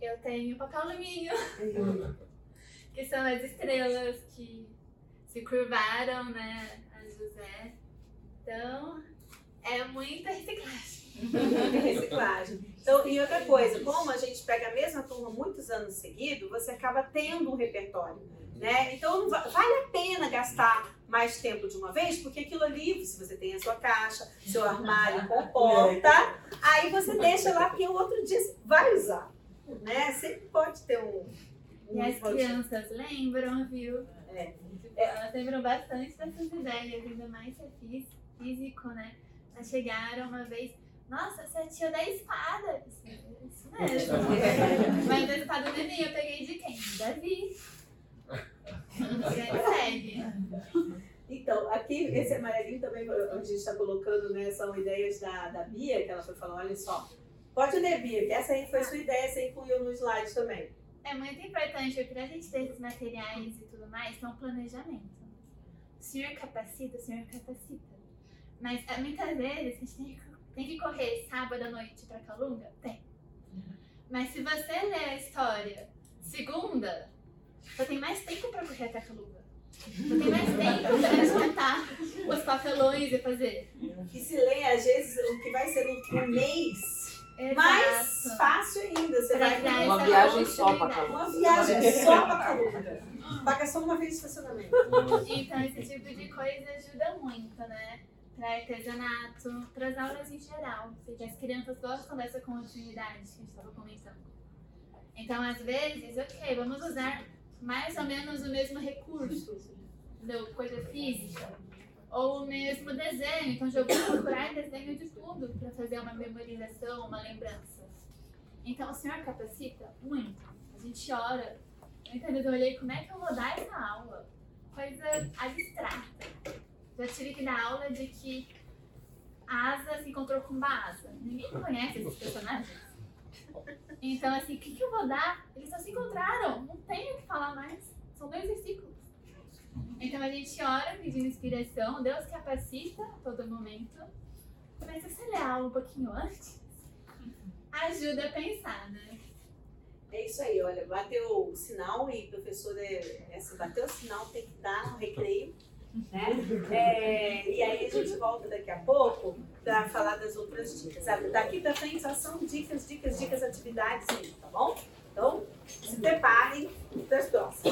Eu tenho papel alumínio. que são as estrelas que se curvaram, né, a José. Então, é muita reciclagem. reciclagem. Então, e outra coisa, como a gente pega a mesma turma muitos anos seguidos, você acaba tendo um repertório, né? Então, vale a pena gastar mais tempo de uma vez, porque aquilo ali, se você tem a sua caixa, seu armário comporta, aí você deixa lá, porque o outro dia vai usar, né? Sempre pode ter um... E um as crianças lembram, viu? É. Elas lembram bastante dessas ideias, ainda mais se é fí- físico, né? Elas chegaram uma vez, nossa, você é tia da espada. Isso mesmo. Mas a espada do neném eu peguei de quem? Davi. Então, aqui, esse amarelinho também, onde a gente está colocando, né, são ideias da, da Bia, que ela foi falando, olha só, pode ler, Bia, que essa aí foi sua ideia, você incluiu no slide também. É muito importante, para a gente ter esses materiais e tudo mais, tem um planejamento. O senhor capacita, o senhor capacita. Mas eh, muitas vezes a gente tem que, tem que correr sábado à noite para Calunga? Tem. Mas se você ler a história segunda, você tem mais tempo para correr até Calunga. Você tem mais tempo para escutar os papelões e fazer. E se lê, às vezes, o que vai ser um, um mês, mais Exato. fácil ainda, você Pra vai Uma viagem só pra continuidade. uma viagem só para Calunga. Paga só uma vez de estacionamento. Então, esse tipo de coisa ajuda muito, né? Para artesanato, para as aulas em geral. Porque as crianças gostam dessa continuidade que a gente estava comentando. Então, às vezes, ok, vamos usar mais ou menos o mesmo recurso, coisa física, ou o mesmo desenho. Então, já vou procurar desenho de tudo para fazer uma memorização, uma lembrança. Então, o senhor capacita muito. A gente ora. Entendeu? Eu olhei como é que eu vou dar essa aula coisa abstrata. Já tive que dar aula de que asa se encontrou com uma asa. Ninguém conhece esses personagens. Então, assim, o que, que eu vou dar? Eles só se encontraram. Não tenho o que falar mais. São dois versículos. Então a gente ora pedindo inspiração. Deus capacita a todo momento. Se ler a aula um pouquinho antes, ajuda a pensar, né? É isso aí, olha, bateu o sinal e professora, é, se bateu o sinal tem que dar no recreio, né? É, e aí a gente volta daqui a pouco para falar das outras dicas. Daqui para frente só são dicas, dicas, dicas, atividades tá bom? Então, se preparem para as.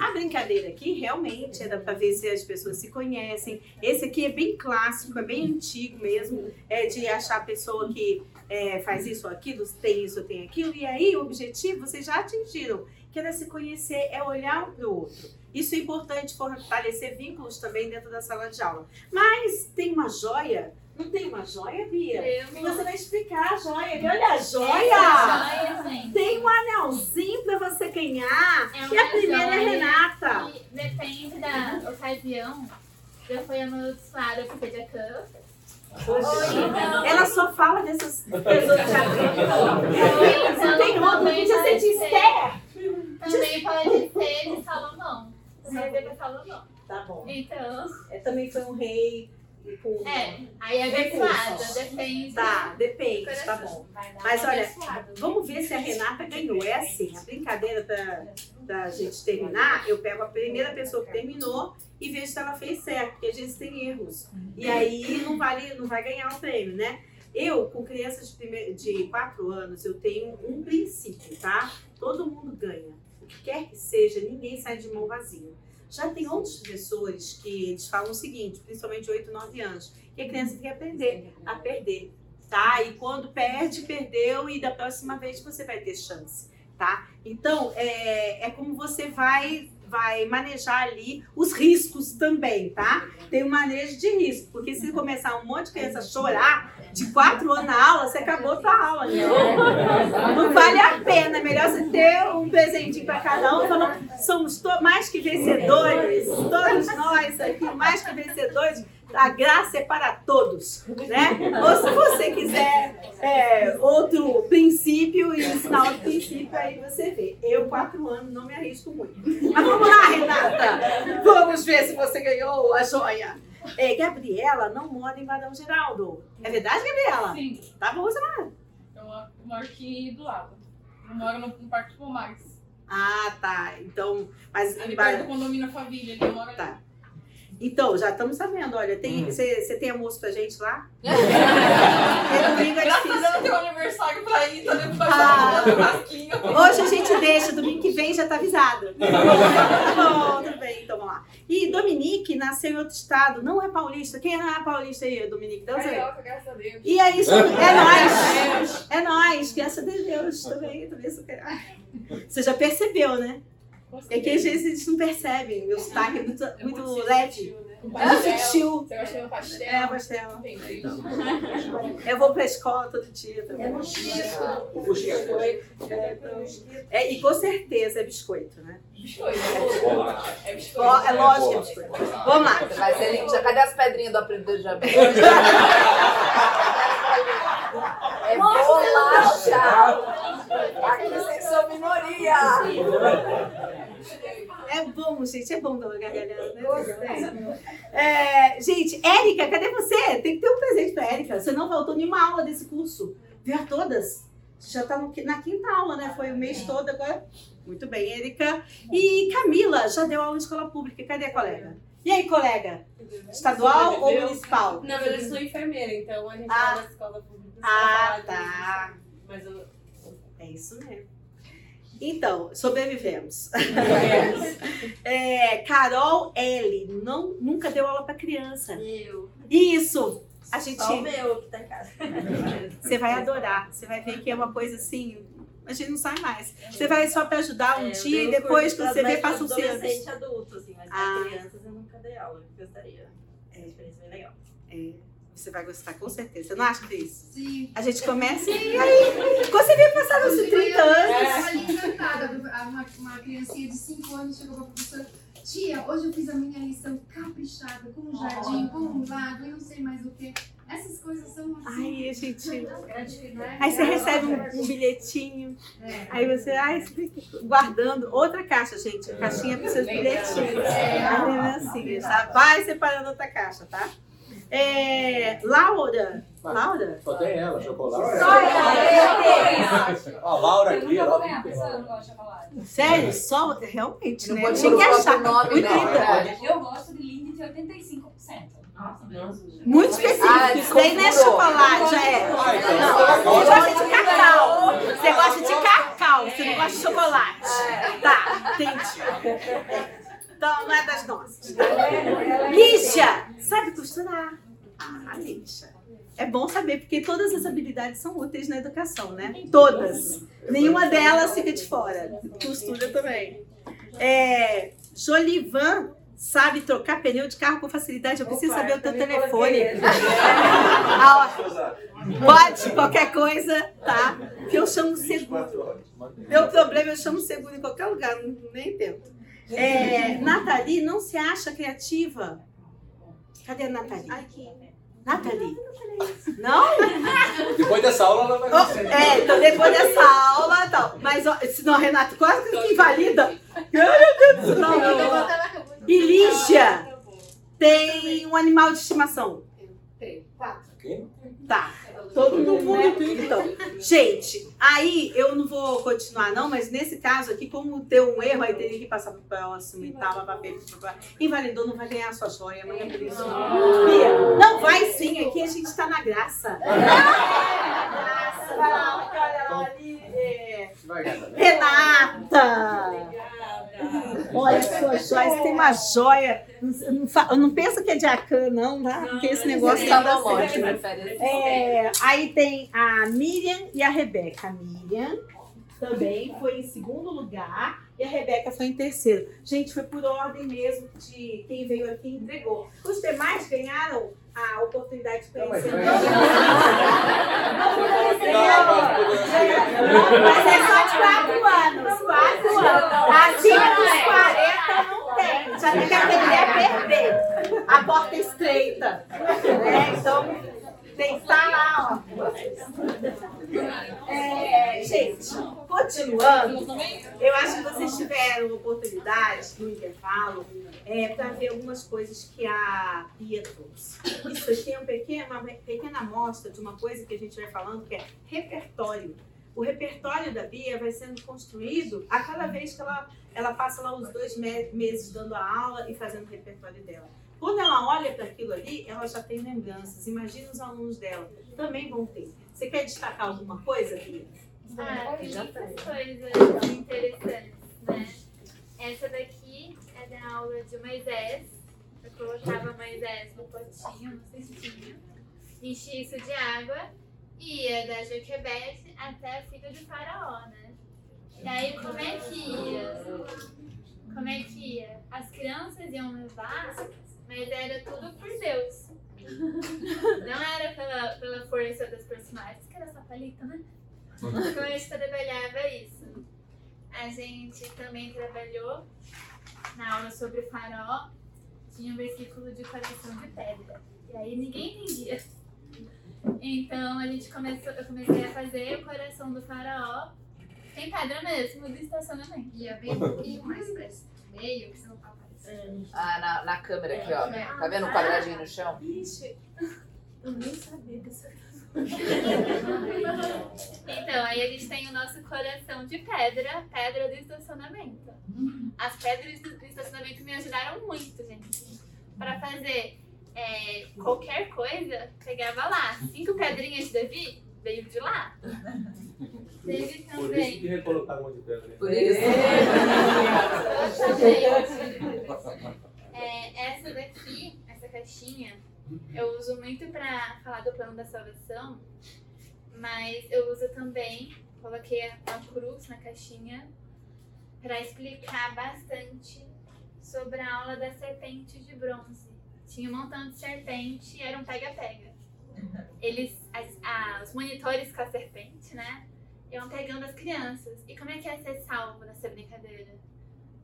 A brincadeira aqui realmente é para ver se as pessoas se conhecem. Esse aqui é bem clássico, é bem antigo mesmo, é de achar a pessoa que é, faz isso ou aquilo, tem isso ou tem aquilo. E aí o objetivo vocês já atingiram, que era se conhecer, é olhar um para o outro. Isso é importante fortalecer vínculos também dentro da sala de aula. Mas tem uma joia não tem uma joia, Bia? Eu E você vai explicar a joia. Olha a joia! Essa joia. Tem um anelzinho pra você ganhar. É e a primeira é Renata. Depende da ocasião. Eu fui amaldiçoada por. Ou então. Ela só fala dessas pessoas que já Então, tem outro, também podia ser de Esther. Também pode ser de Salomão. Também é de Salomão. Tá bom. Então, É, também foi um rei com... é. Aí é abençoada. Depende. Tá, depende, tá bom. Mas olha, abençoada. vamos ver se a Renata ganhou. É assim, a brincadeira pra, pra gente terminar, eu pego a primeira pessoa que terminou e vejo se ela fez certo, porque às vezes tem erros. E aí não, vale, não vai ganhar o prêmio, né? Eu, com crianças de, prime- de 4 anos, eu tenho um princípio, tá? Todo mundo ganha. O que quer que seja, ninguém sai de mão vazia. Já tem outros professores que eles falam o seguinte, principalmente de 8, 9 anos, que a criança tem que aprender a perder, tá? E quando perde, perdeu e da próxima vez você vai ter chance, tá? Então, é, é como você vai vai manejar ali os riscos também, tá? Tem um manejo de risco, porque se começar um monte de criança a chorar de quatro anos na aula, você acabou a aula, né? Não vale a pena, é melhor você ter um presentinho para cada um, falando, somos mais que vencedores, todos nós aqui, mais que vencedores, a graça é para todos, né? Ou se você quiser é, outro princípio e ensinar outro princípio, aí você vê. Eu, quatro anos, não me arrisco muito. Mas vamos lá, Renata! Vamos ver se você ganhou a joia. É, Gabriela não mora em Barão Geraldo. É verdade, Gabriela? Sim, Tá bom, mora. eu moro- aqui do lado. Eu moro no, Parque Pomais. Ah, tá. Então, mas Ali em perto do condomínio Família, ele mora Tá. Então, já estamos sabendo. Olha, tem, você você tem almoço pra gente lá? Domingo é Graças a difícil. Deus tenho um aniversário pra ir, tá depois Ah. ah. Hoje a gente deixa, domingo que vem já tá avisado. Tá bom, tudo bem, então vamos lá. E Dominique nasceu em outro estado, não é paulista. Quem não é paulista aí, Dominique? Zero. Carioca, graças a Deus. E aí, so- é nós. É nós, graças a Deus também. também sou carioca. Você já percebeu, né? É que às vezes eles não percebem. Meu sotaque é muito, muito leve. É muito sutil. Você gosta de um pastel? É, pastel. Entendi. Eu vou pra escola todo dia também. É mosquito. O Fuxico. É, e com certeza é biscoito, né? Biscoito. É Ó, biscoito. É lógico que é biscoito. Vamos lá. Vai ser lindo. Já cadê as pedrinhas do aprendedor de abrir? É bolacha! Aqui vocês são minoria! É bom, gente, é bom dar uma gargalhada, né? É, gente, Érica, cadê você? Tem que ter um presente pra Érica. Você não faltou nenhuma aula desse curso. Viu a todas? Você já tá no na quinta aula, né? Foi o mês todo agora. Muito bem, Érica. E Camila, já deu aula em escola pública. Cadê a colega? E aí, colega? Estadual ou municipal? Verdade, eu sou enfermeira, então a gente Ah. vai na escola pública. Ah, tá. Mas eu. É isso mesmo. Então, sobrevivemos. É, Carol L. Não, nunca deu aula para criança. Eu. Isso! A gente, Só o meu que tá em casa. você vai adorar. Você vai ver que é uma coisa assim. A gente não sai mais. Você vai só para ajudar um É, dia e um depois, quando você vê, passa uns anos. Adolescente adulto, assim, mas Ah. crianças eu nunca dei aula. Eu gostaria. É uma experiência bem legal. É, você vai gostar, com certeza. Você não acha, Cris? Sim. A gente começa e aí. Você vê passaram os 30 anos. Eu ali encantada. Uma, uma criancinha de 5 anos chegou pra professora. Tia, hoje eu fiz a minha lição caprichada, com um jardim, com um lago e não sei mais o que. Essas coisas são assim. Ai, gente. né? Aí você recebe um, um bilhetinho. É. Aí você, ai, você fica guardando outra caixa, gente. A caixinha para seus bilhetinhos. A lembrancinha, tá? Vai separando outra caixa, tá? É, Laura. Laura? Só tem ela, chocolate. Só ela. A Laura Eu aqui, nunca vou ela ganhar, porque eu não gosto de chocolate. Sério? Só realmente, Não né? pode Tinha que achar. nome, não? Eu gosto de Lindt de 85%. Nossa, Muito específico. Ah, Isso daí não é chocolate, já é. Ah, então, Não, você gosta de cacau. Você gosta de cacau. Você não gosta de chocolate. Tá, entendi. Então não é das nossas. Lígia, sabe costurar? Ah, Lígia. É bom saber, porque todas as habilidades são úteis na educação, né? Todas. Nenhuma delas fica de fora. Costura também. É, Jolivan sabe trocar pneu de carro com facilidade. Eu preciso saber o teu telefone. Ah, Pode, qualquer coisa, tá? Que eu chamo seguro. Meu problema, eu chamo seguro em qualquer lugar, não- nem tento. É, Nathalie não se acha criativa. Cadê a Nathalie? Nathalie. Não? Depois dessa aula ela vai Oh, conseguir. é, então depois dessa aula tal. Mas, ó, senão, Renato, quase que invalida. Ai, meu Deus do céu. Não, não. E Lígia tem um animal de estimação. Tem. Quatro. Tá. Todo mundo tem. Então, gente, aí eu não vou continuar, não, mas nesse caso aqui, como deu um erro, aí teria que passar pro próximo e tal, papel. Invalidou, não vai ganhar a sua joia, mas é por isso. não. Bia, não vai sim, aqui a gente tá na graça. Graça, vai lá, olha lá ali. Renata! Olha a sua joia, você tem uma joia. Não, não, pensa que é de Acan, não, tá? Porque esse negócio Tá prefere esse. É, aí tem a Miriam e a Rebeca. A Miriam também foi em segundo lugar e a Rebeca foi em terceiro. Gente, foi por ordem mesmo de quem veio aqui e entregou. Os demais ganharam a oportunidade de conhecer. mas Não, Não, mas é só de quatro anos. Quatro anos. Acima dos 40 não tem. Já tem categoria perder. A porta estreita. Né? Então, tem que estar lá, ó. É, gente, continuando, eu acho que vocês tiveram oportunidade no intervalo é, para ver algumas coisas que a Bia trouxe. Isso aqui é um pequeno, uma pequena amostra de uma coisa que a gente vai falando que é repertório. O repertório da Bia vai sendo construído a cada vez que ela, ela passa lá os dois me- meses dando a aula e fazendo o repertório dela. Quando ela olha para aquilo ali, ela já tem lembranças. Imagina os alunos dela. Também vão ter. Você quer destacar alguma coisa, Bia? Ah, tem muitas coisas interessantes, né? Essa daqui é da aula de Moisés. Eu colocava Moisés no potinho, no cestinho, enchia isso de água e ia da Joquebede até a filha de Faraó, né? E aí, como é que ia? Como é que ia? As crianças iam levar, mas era tudo por Deus. Não era pela, pela força das personagens, que era só palito, né? Então a gente trabalhava isso. A gente também trabalhou na aula sobre o faraó, tinha um versículo de coração de pedra. E aí ninguém entendia. Então a gente começou, eu comecei a fazer o coração do faraó sem pedra mesmo, do estacionamento. Ia bem um pouquinho mais pra esse meio, que você não tá aparecendo. Ah, na, na câmera aqui, ó. Tá vendo o quadradinho no chão? Ixi, eu nem sabia dessa Então, aí a gente tem o nosso coração de pedra, pedra do estacionamento. As pedras do estacionamento me ajudaram muito, gente. Pra fazer é, qualquer coisa, pegava lá. Cinco pedrinhas de Davi, veio de lá. Teve Por isso também. que recolocaram um monte de pedra. né? Por isso. Exatamente. É, essa daqui, essa caixinha, eu uso muito pra falar do plano da salvação, mas eu uso também, coloquei a a cruz na caixinha pra explicar bastante sobre a aula da serpente de bronze. Tinha um montão de serpente e era um pega-pega. Eles, as, a- os monitores com a serpente, né? Iam pegando as crianças. E como é que ia ser salvo nessa brincadeira?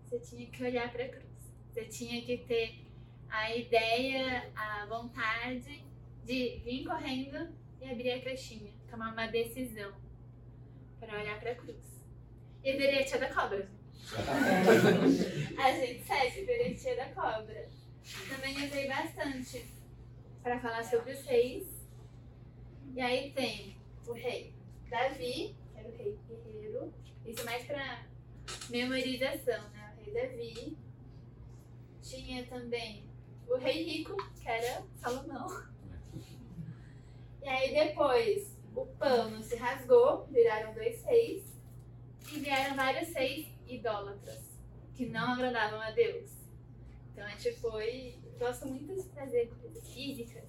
Você tinha que olhar pra cruz. Você tinha que ter a ideia, a vontade de vir correndo e abrir a caixinha. Tomar uma decisão para olhar pra cruz. E virei a tia da cobra. A gente segue, virei tia da cobra. Também usei bastante para falar sobre os reis. E aí tem o rei Davi, que era o rei guerreiro. Isso mais para memorização, né? O rei Davi. Tinha também o rei rico, que era Salomão. E aí depois o pano se rasgou, viraram dois reis. E vieram vários seis idólatras que não agradavam a Deus. Então a gente foi. Gosto muito de trazer coisas físicas.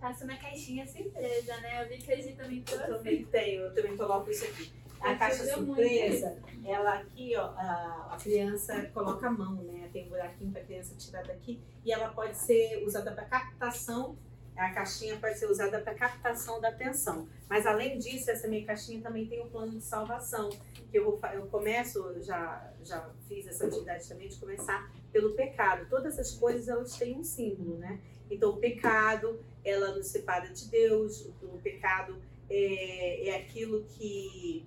Faço uma caixinha surpresa, né? Eu vi que a gente também trouxe. Eu também tenho, eu também coloco isso aqui. A caixa surpresa, ela aqui, ó, a, a criança coloca a mão, né? Tem um buraquinho para a criança tirar daqui e ela pode ser usada para captação. A caixinha pode ser usada para captação da atenção. Mas além disso, essa minha caixinha também tem um plano de salvação. Que eu, vou, eu começo, já, já fiz essa atividade também de começar pelo pecado. Todas as coisas elas têm um símbolo, né? Então o pecado, ela nos separa de Deus. O, o pecado é, é aquilo que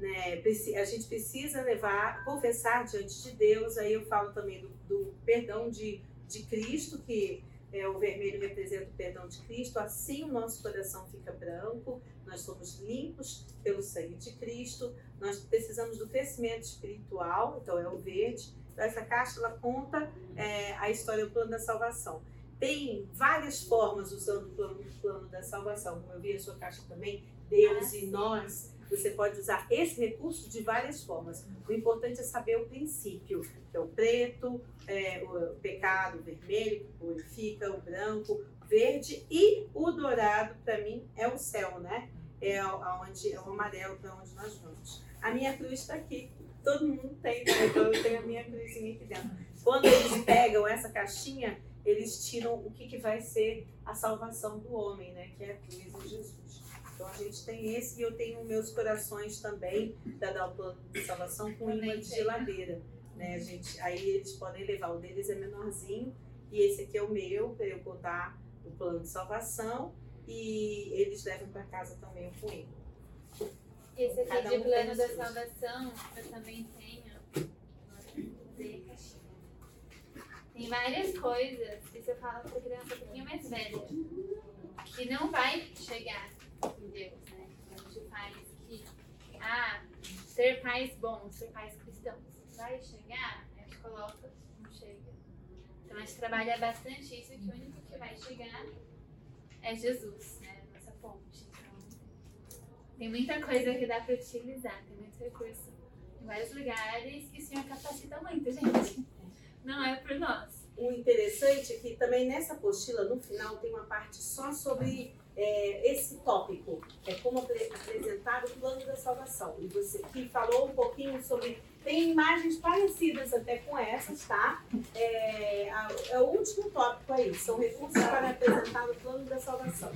né, a gente precisa levar, confessar diante de Deus. Aí eu falo também do, do perdão de, de Cristo, que é, o vermelho representa o perdão de Cristo. Assim o nosso coração fica branco, nós somos limpos pelo sangue de Cristo. Nós precisamos do crescimento espiritual, então é o verde. Então, essa caixa ela conta é, a história do plano da salvação. Tem várias formas usando o plano, o plano da salvação. Como eu vi a sua caixa também, Deus e nós. Você pode usar esse recurso de várias formas. O importante é saber o princípio, que é o preto, é, o pecado, o vermelho, que purifica, o branco, verde e o dourado, para mim, é o céu, né? É aonde, é o amarelo para onde nós vamos. A minha cruz está aqui. Todo mundo tem, né? então eu tenho a minha cruzinha aqui dentro. Quando eles pegam essa caixinha, eles tiram o que, que vai ser a salvação do homem, né? Que é a cruz de Jesus. Então a gente tem esse e eu tenho meus corações também da dar o plano de salvação com imã de geladeira. Né? A gente, aí eles podem levar, o deles é menorzinho e esse aqui é o meu, para eu botar o plano de salvação e eles levam para casa também o coelho. Esse aqui de plano da salvação, eu também tenho. Tem várias coisas, isso eu falo pra criança um pouquinho mais velha, que não vai chegar Deus, né? A gente faz que, ah, ser pais bons, ser pais cristãos, vai chegar, a gente coloca, não chega. Então a gente trabalha bastante isso, que o único que vai chegar é Jesus, né? Nossa ponte. Então, tem muita coisa que dá para utilizar, tem muito recurso em vários lugares e o Senhor capacita muito, gente. Não é por nós. O interessante é que também nessa apostila, no final, tem uma parte só sobre é, esse tópico, é como apre- apresentar o plano da salvação. E você que falou um pouquinho sobre. Tem imagens parecidas até com essas, tá? É, a- é o último tópico aí, são recursos para apresentar o plano da salvação.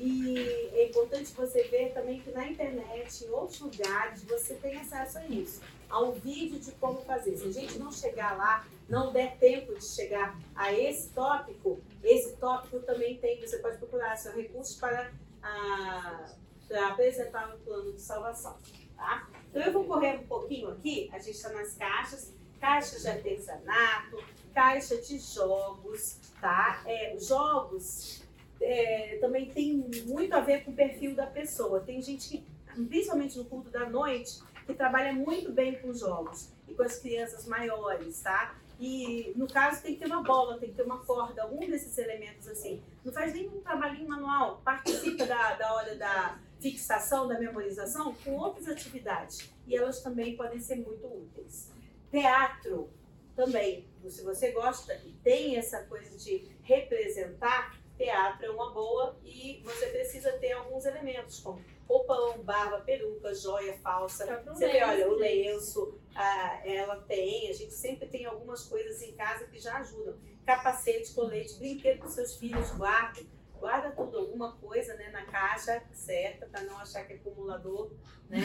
E é importante você ver também que na internet, em outros lugares, você tem acesso a isso, ao vídeo de como fazer. Se a gente não chegar lá, não der tempo de chegar a esse tópico, esse tópico também tem, você pode procurar, são recursos para, ah, para apresentar um plano de salvação. Tá? Então eu vou correr um pouquinho aqui, a gente está nas caixas, caixas de artesanato, caixa de jogos, tá? É, jogos é, também tem muito a ver com o perfil da pessoa. Tem gente que, principalmente no culto da noite, que trabalha muito bem com jogos e com as crianças maiores, tá? E no caso tem que ter uma bola, tem que ter uma corda, algum desses elementos assim. Não faz nenhum trabalhinho manual, participa da, da hora da fixação, da memorização com outras atividades. E elas também podem ser muito úteis. Teatro também, se você gosta e tem essa coisa de representar, teatro é uma boa e você precisa ter alguns elementos, como roupão, barba, peruca, joia falsa. Você vê, olha, o lenço, ah, ela tem, a gente sempre tem algumas coisas em casa que já ajudam. Capacete, colete, brinquedo para seus filhos, guarda. Guarda tudo, alguma coisa né, na caixa certa, para não achar que é acumulador, né?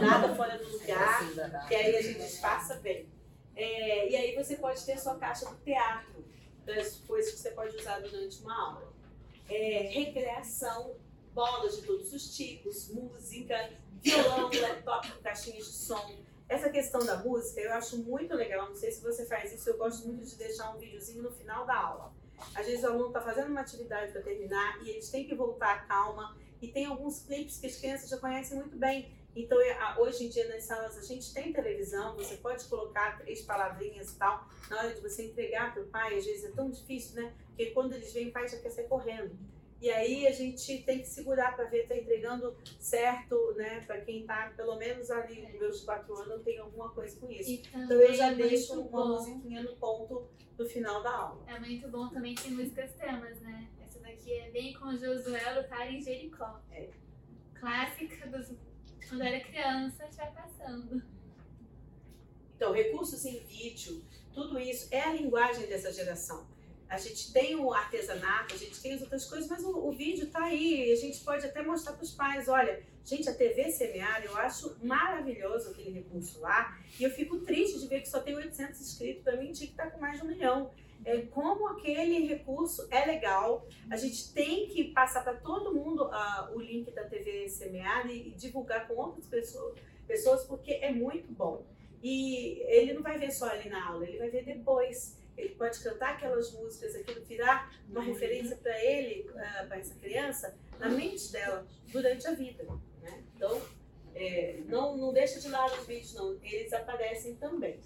Nada fora do lugar, que aí a gente disfarça bem. É, e aí você pode ter a sua caixa do teatro, das coisas que você pode usar durante uma aula. É, recreação, bolas de todos os tipos, música, violão, laptop com caixinhas de som. Essa questão da música eu acho muito legal. Não sei se você faz isso, eu gosto muito de deixar um videozinho no final da aula. Às vezes o aluno está fazendo uma atividade para terminar e eles têm que voltar à calma. E tem alguns clipes que as crianças já conhecem muito bem. Então, é, hoje em dia nas salas a gente tem televisão, você pode colocar três palavrinhas e tal. Na hora de você entregar para o pai, às vezes é tão difícil, né? Porque quando eles vêm, o pai já quer sair correndo. E aí a gente tem que segurar para ver, tá entregando certo, né? Para quem tá, pelo menos ali nos meus quatro anos, tem alguma coisa com isso. Então eu já é deixo uma bom. musiquinha no ponto do final da aula. É muito bom também ter músicas temas, né? Essa daqui é bem com Josué lutar em Jericó. É. Clássica dos. Quando era criança, já passando. Então, recursos em vídeo, tudo isso é a linguagem dessa geração. A gente tem o artesanato, a gente tem as outras coisas, mas o, o vídeo está aí. A gente pode até mostrar para os pais: olha, gente, a TV Semear, eu acho maravilhoso aquele recurso lá. E eu fico triste de ver que só tem 800 inscritos. Para mim, tinha que estar com mais de um milhão. É, como aquele recurso é legal, a gente tem que passar para todo mundo ah, o link da TV Semear e, e divulgar com outras pessoas, pessoas, porque é muito bom. E ele não vai ver só ali na aula, ele vai ver depois. Ele pode cantar aquelas músicas, aquilo virar uma referência para ele, para essa criança, na mente dela, durante a vida. Né? Então, é, não, não deixa de lado os vídeos, não. Eles aparecem também.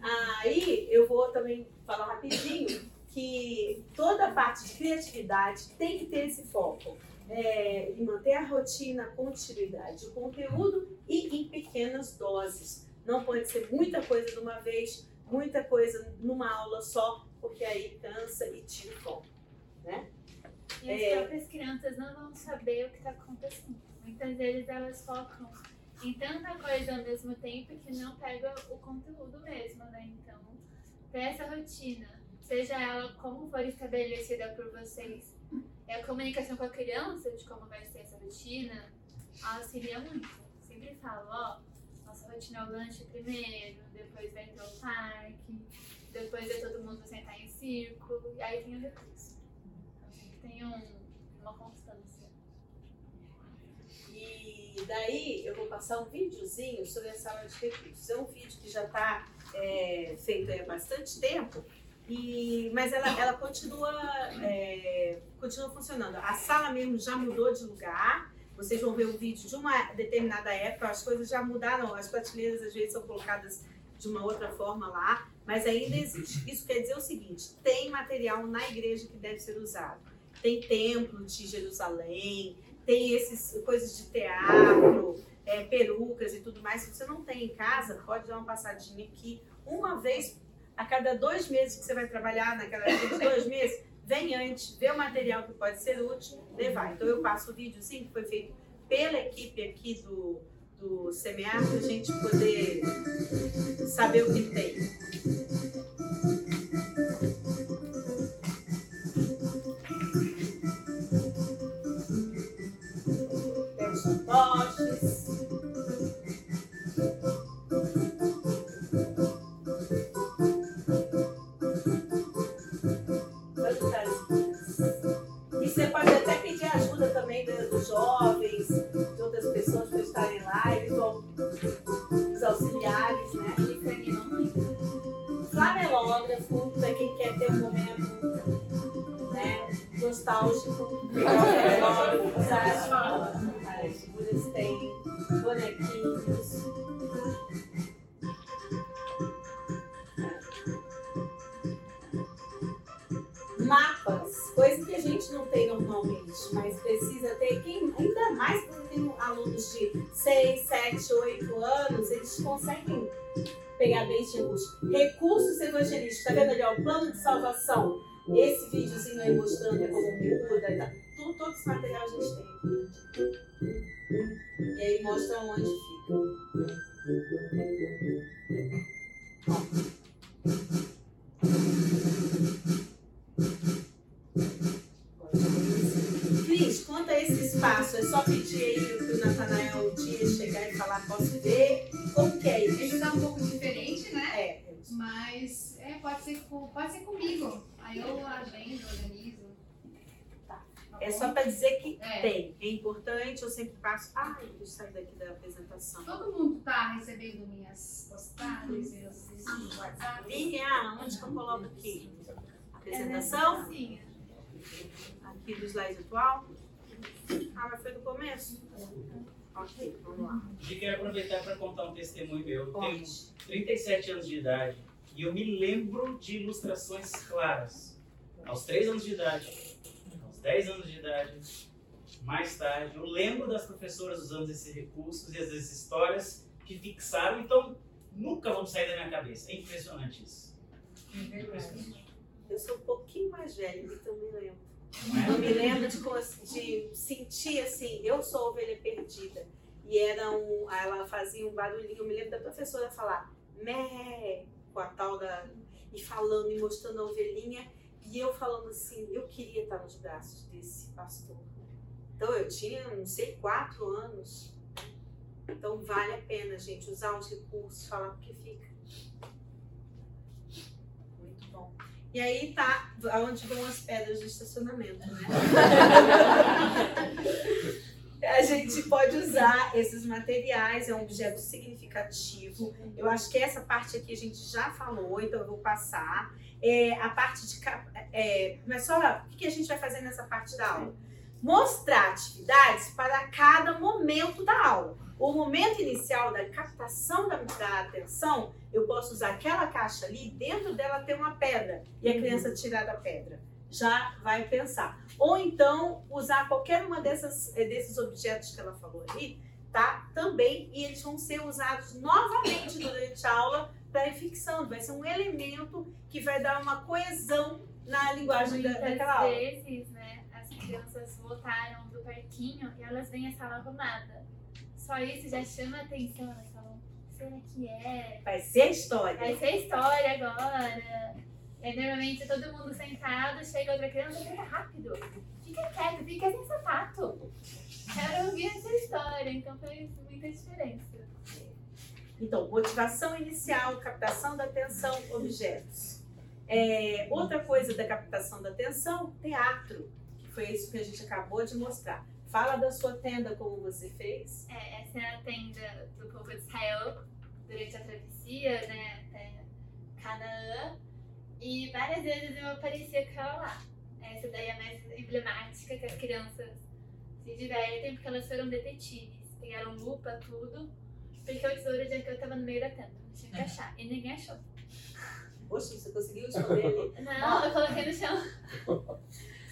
Aí, eu vou também falar rapidinho que toda a parte de criatividade tem que ter esse foco. É, em manter a rotina, a continuidade, o conteúdo e em pequenas doses. Não pode ser muita coisa de uma vez, muita coisa numa aula só, porque aí cansa e tira o foco. Né? E as É. próprias crianças não vão saber o que está acontecendo. Muitas vezes elas focam em tanta coisa ao mesmo tempo que não pega o conteúdo mesmo, né? Então, ter essa rotina, seja ela como for estabelecida por vocês, e a comunicação com a criança de como vai ser essa rotina, auxilia muito. Sempre falo, ó, rotina é o lanche primeiro, depois vai ter o parque, depois é todo mundo sentar em círculo, e aí tem o recurso. Tem um, uma constância. E daí eu vou passar um videozinho sobre a sala de recursos. É um vídeo que já está feito aí há bastante tempo, e, mas ela, ela continua, é, continua funcionando. A sala mesmo já mudou de lugar. Vocês vão ver o vídeo de uma determinada época, as coisas já mudaram, as prateleiras às vezes são colocadas de uma outra forma lá, mas ainda existe. Isso quer dizer o seguinte: tem material na igreja que deve ser usado. Tem templo de Jerusalém, tem esses coisas de teatro, é, perucas e tudo mais. Se você não tem em casa, pode dar uma passadinha aqui uma vez a cada dois meses que você vai trabalhar, naquela dois meses, vem antes, vê o material que pode ser útil, levar. Então eu passo o vídeo sim, que foi feito pela equipe aqui do, do Semear, para a gente poder saber o que tem. Ó, o plano de salvação. Esse videozinho aí mostrando como muda, tá, tudo, todo esse material a gente tem aqui. E aí mostra onde fica. Cris, quanto a esse espaço, é só pedir aí para o Natanael um dia chegar e falar, posso ver? Como que é isso? Ele tá um pouco diferente, né? É, Mas é, pode, ser com, pode ser comigo. Aí eu agendo, organizo. Tá. É só para dizer que É. tem. É importante, eu sempre passo. Ai, deixa eu sair daqui da apresentação. Todo mundo tá recebendo minhas postagens, meus WhatsApp. Linha, onde que eu coloco aqui? Apresentação? Sim. Aqui do slide atual? Ah, mas foi do começo? Ok, vamos lá. E quero aproveitar para contar um testemunho meu. Eu tenho Pode. 37 anos de idade e eu me lembro de ilustrações claras. Aos 3 anos de idade. Aos aos 10 anos de idade, mais tarde, eu lembro das professoras usando esses recursos e vezes histórias que fixaram, então nunca vão sair da minha cabeça. É impressionante isso. Eu sou um pouquinho mais velha, então me lembro. Eu me lembro de, de sentir assim, eu sou ovelha perdida. E era um, ela fazia um barulhinho, eu me lembro da professora falar, mé, com a tal da. e falando, e mostrando a ovelhinha. E eu falando assim, eu queria estar nos braços desse pastor. Então eu tinha, não sei, quatro anos. Então vale a pena, gente, usar os recursos, falar porque fica. Muito bom. E aí tá onde vão as pedras de estacionamento, né? a gente pode usar esses materiais, é um objeto significativo. Eu acho que essa parte aqui a gente já falou, então eu vou passar. É, a parte de. É, mas só o que a gente vai fazer nessa parte da aula? Mostrar atividades para cada momento da aula. O momento inicial da captação da, da atenção, eu posso usar aquela caixa ali, dentro dela tem uma pedra, e a criança tirar da pedra já vai pensar. Ou então usar qualquer uma dessas, eh, desses objetos que ela falou ali, tá? Também, e eles vão ser usados novamente durante a aula para ir fixando. Vai ser um elemento que vai dar uma coesão na linguagem da, daquela aula. Às vezes, né, as crianças voltaram do parquinho e elas vêm a sala arrumada. Só isso já chama a atenção, elas falam, será que é? Vai ser história. Vai ser história agora. É, normalmente todo mundo sentado, chega outra criança, fica rápido. Fica quieto, fica sem sapato. Quero ouvir essa história, então faz muita diferença. Então, motivação inicial, captação da atenção, objetos. É, outra coisa da captação da atenção, teatro, que foi isso que a gente acabou de mostrar. Fala da sua tenda, como você fez. É, essa é a tenda do povo de Israel durante a travessia, né, Canaã. E várias vezes eu aparecia com ela lá. Essa daí é a mais emblemática que as crianças se divertem, porque elas foram detetives. Pegaram lupa, tudo, porque o tesouro de que eu tava no meio da tenda. Não tinha que achar. E ninguém achou. Poxa, você conseguiu esconder ali? Não, eu coloquei no chão.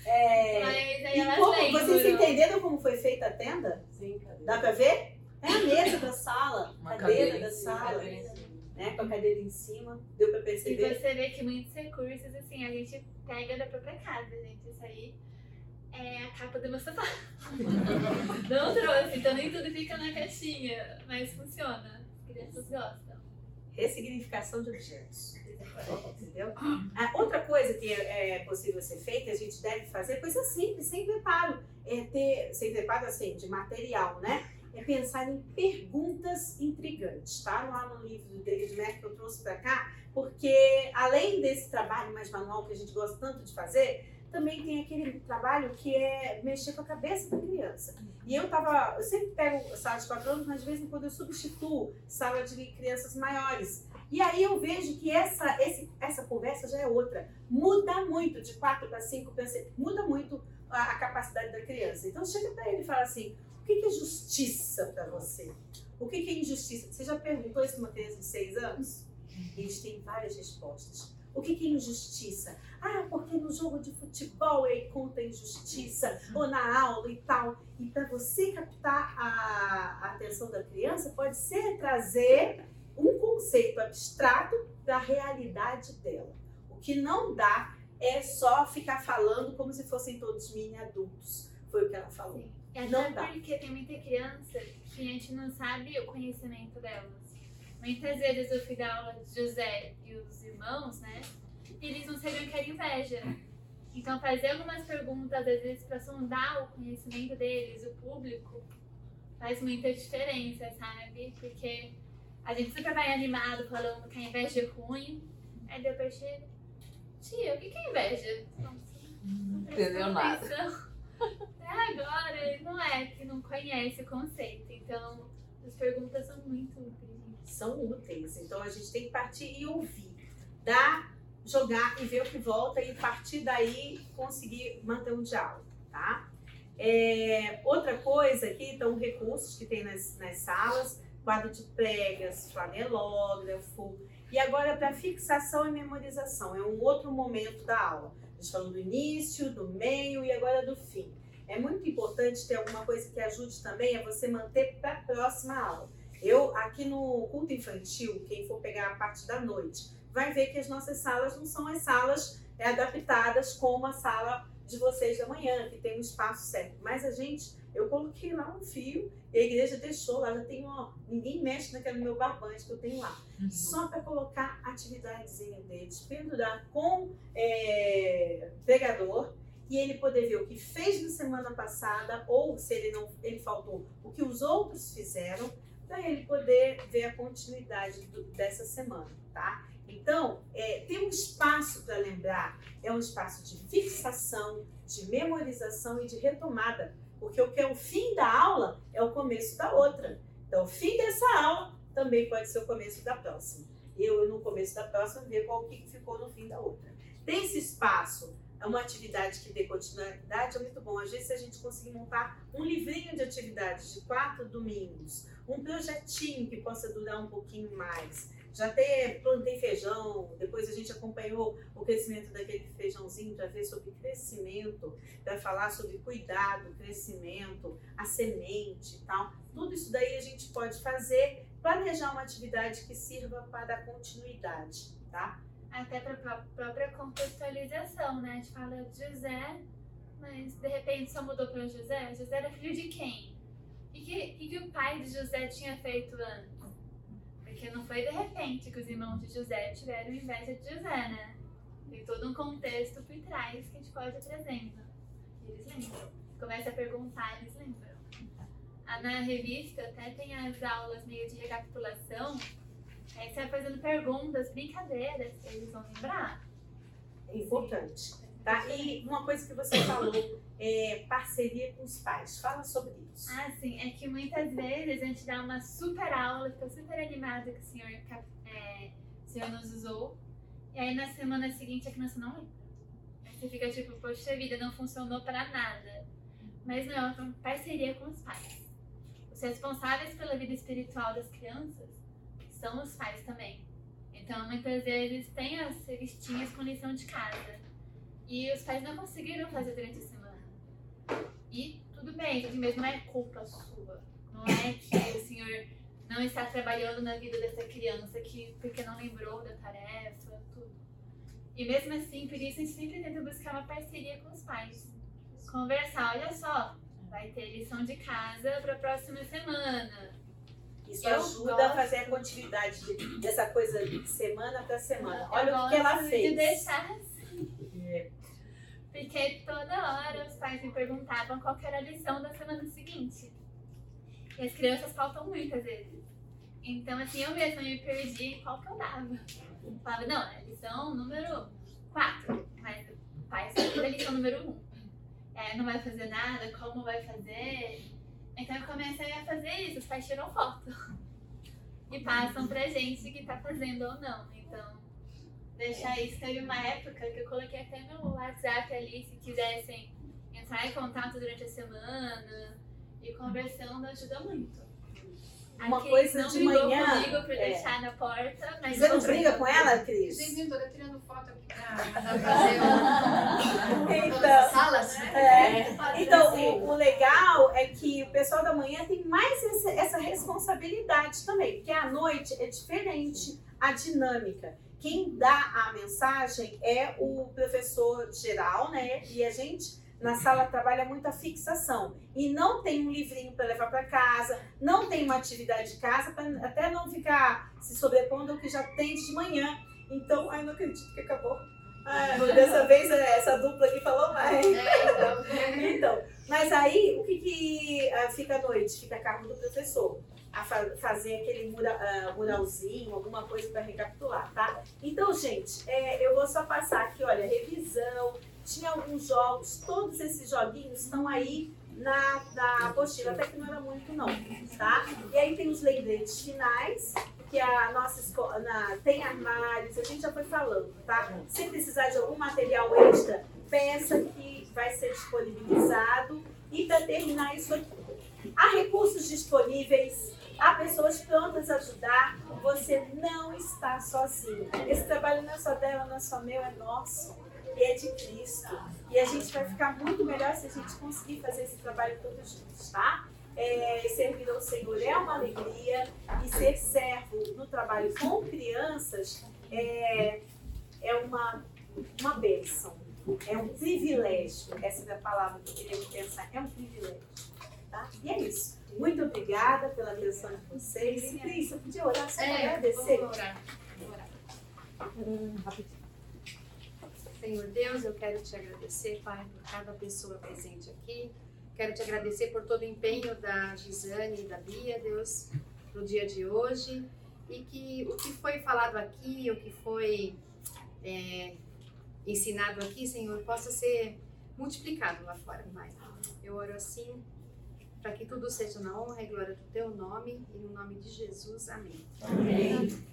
É... Mas aí elas como, lembram. vocês entenderam como foi feita a tenda? Sim, cadê? Dá pra ver? É a mesa da sala, Uma cadeira, cadeira da sala, cadeira. Né? Com a cadeira em cima. Deu pra E perceber? você vê que muitos recursos, assim, a gente pega da própria casa, gente. Isso aí é a capa do meu sofá. Não trouxe, então nem tudo fica na caixinha, mas funciona. As crianças gostam. Ressignificação de objetos. Entendeu? Ah, outra coisa que é possível ser feita, a gente deve fazer, coisa simples, sem preparo. É ter, sem preparo assim, de material, né? É pensar em perguntas intrigantes, tá? Lá no livro do David Mack que eu trouxe para cá, porque além desse trabalho mais manual que a gente gosta tanto de fazer, também tem aquele trabalho que é mexer com a cabeça da criança. E eu tava, eu sempre pego sala de 4 anos, mas de vez em quando eu substituo sala de crianças maiores. E aí eu vejo que essa, esse, essa conversa já é outra. Muda muito de 4 para 5, muda muito a, a, capacidade da criança. Então chega para ele e fala assim: o que, é justiça para você? O que, é injustiça? Você já perguntou isso para uma criança de 6 anos? Eles têm várias respostas. O que, é injustiça? Ah, porque no jogo de futebol aí conta injustiça, ou na aula e tal. E para você captar a atenção da criança, pode ser trazer um conceito abstrato da realidade dela. O que não dá é só ficar falando como se fossem todos mini adultos. Foi o que ela falou. E Não até dá. porque tem muita criança que a gente não sabe o conhecimento delas. Muitas vezes eu fui dar aula de José e os irmãos, né? E eles não sabiam que era inveja. Então fazer algumas perguntas, às vezes, para sondar o conhecimento deles, o público, faz muita diferença, sabe? Porque a gente super vai animado falando que a inveja é ruim. Aí depois chega. Tia, o que é inveja? Não, não Entendeu nada. atenção. Até agora, não é que não conhece o conceito. Então, as perguntas são muito úteis. São úteis. Então a gente tem que partir e ouvir. Dar, jogar e ver o que volta e partir daí conseguir manter um diálogo, tá? É, outra coisa aqui, então, recursos que tem nas, nas salas, quadro de pregas, flanelógrafo. E agora para fixação e memorização, é um outro momento da aula. A gente falou do início, do meio e agora do fim. É muito importante ter alguma coisa que ajude também a você manter para a próxima aula. Eu, aqui no culto infantil, quem for pegar a parte da noite, vai ver que as nossas salas não são as salas é, adaptadas como a sala de vocês da manhã, que tem um espaço certo. Mas a gente, eu coloquei lá um fio e a igreja deixou lá, já tem ó, ninguém mexe naquele meu barbante que eu tenho lá. Uhum. Só para colocar atividadezinha deles, pendurar com é, pregador e ele poder ver o que fez na semana passada ou se ele não ele faltou o que os outros fizeram para ele poder ver a continuidade do, dessa semana, tá? Então, é, tem um espaço para lembrar, é um espaço de fixação, de memorização e de retomada, porque o que é o fim da aula é o começo da outra. Então, o fim dessa aula também pode ser o começo da próxima. Eu, no começo da próxima, ver qual que ficou no fim da outra. Tem esse espaço é uma atividade que dê continuidade, é muito bom. Às vezes, se a gente conseguir montar um livrinho de atividades de quatro domingos, um projetinho que possa durar um pouquinho mais. Já até plantei feijão, depois a gente acompanhou o crescimento daquele feijãozinho para ver sobre crescimento, para falar sobre cuidado, crescimento, a semente e tal. Tudo isso daí a gente pode fazer, planejar uma atividade que sirva para a continuidade, tá? Até para a própria contextualização, né? A gente fala de José, mas de repente só mudou para José. José era filho de quem? O que, que, que o pai de José tinha feito antes? Porque não foi de repente que os irmãos de José tiveram inveja de José, né? Tem todo um contexto por trás que a gente pode apresentar. Eles lembram. Começa a perguntar, eles lembram. Ah, na revista até tem as aulas meio de recapitulação Aí você vai fazendo perguntas, brincadeiras, eles vão lembrar. É importante. Tá? E uma coisa que você falou, é parceria com os pais. Fala sobre isso. Ah, sim. É que muitas vezes a gente dá uma super aula, fica super animada que o senhor, é, o senhor nos usou. E aí na semana seguinte a criança não lembra. Aí você fica tipo, poxa vida, não funcionou para nada. Mas não, é uma parceria com os pais. Os responsáveis pela vida espiritual das crianças são os pais também. Então, muitas vezes tem as revistinhas com lição de casa. E os pais não conseguiram fazer durante a semana. E tudo bem, isso mesmo não é culpa sua. Não é que o senhor não está trabalhando na vida dessa criança que, porque não lembrou da tarefa, tudo. E mesmo assim, por isso a gente sempre tenta buscar uma parceria com os pais. Conversar, olha só, vai ter lição de casa para a próxima semana isso eu ajuda gosto. a fazer a continuidade de, dessa coisa de semana para semana. Olha eu o que ela fez. De deixar. Porque toda hora os pais me perguntavam qual era a lição da semana seguinte. E as crianças faltam muitas vezes. Então, assim, eu mesma me perdi em qual que eu dava. Eu falava, não, é lição número 4. Mas o pai sabe da lição número 1. Um. É, não vai fazer nada, como vai fazer? Então eu comecei a fazer isso, os pais tiram foto. E passam pra gente que tá fazendo ou não. Então, deixar isso. Teve uma época que eu coloquei até no WhatsApp ali, se quisessem entrar em contato durante a semana. E conversando ajuda muito. Uma Aqui coisa não de manhã. comigo pra é. deixar na porta. Mas Você não briga com ela, Cris? Gente, tô tirando foto aqui pra, fazer uma... então, salas. É. Então, o, o, legal é que o pessoal da manhã tem mais essa, essa responsabilidade também, porque à noite é diferente a dinâmica. Quem dá a mensagem é o professor geral, né? E a gente na sala trabalha muita fixação e não tem um livrinho para levar para casa, não tem uma atividade de casa para até não ficar se sobrepondo ao que já tem de manhã. Então, ai, não acredito que acabou. Ah, dessa vez é, essa dupla aqui falou mais. É, então. então, mas aí o que, que uh, fica à noite? Fica a cargo do professor. A fa fazer aquele mura, uh, muralzinho, alguma coisa para recapitular, tá? Então, gente, é, eu vou só passar aqui, olha, revisão, tinha alguns jogos, todos esses joguinhos estão aí na, na apostila, até que não era muito não, tá? E aí tem os lembretes finais, que a nossa escola na, tem armários, a gente já foi falando, tá? Se precisar de algum material extra, peça que vai ser disponibilizado. E para terminar isso aqui, há recursos disponíveis, há pessoas prontas a ajudar, você não está sozinho. Esse trabalho não é só dela, não é só meu, é nosso e é de Cristo. E a gente vai ficar muito melhor se a gente conseguir fazer esse trabalho todos juntos, tá? É, servir ao Senhor é uma alegria e ser servo no trabalho com crianças é, é uma, uma bênção, é um privilégio. Essa é a palavra que eu queria pensar, é um privilégio. Tá? E é isso. Muito obrigada pela atenção de vocês. E Cris, eu podia orar só para É, agradecer? vamos orar. Vamos orar. Senhor Deus, eu quero te agradecer, Pai, por cada pessoa presente aqui. Quero te agradecer por todo o empenho da Gisane e da Bia, Deus, no dia de hoje. E que o que foi falado aqui, o que foi é, ensinado aqui, Senhor, possa ser multiplicado lá fora, Pai. Eu oro assim, para que tudo seja na honra e glória do teu nome, e no nome de Jesus. Amém. Amém.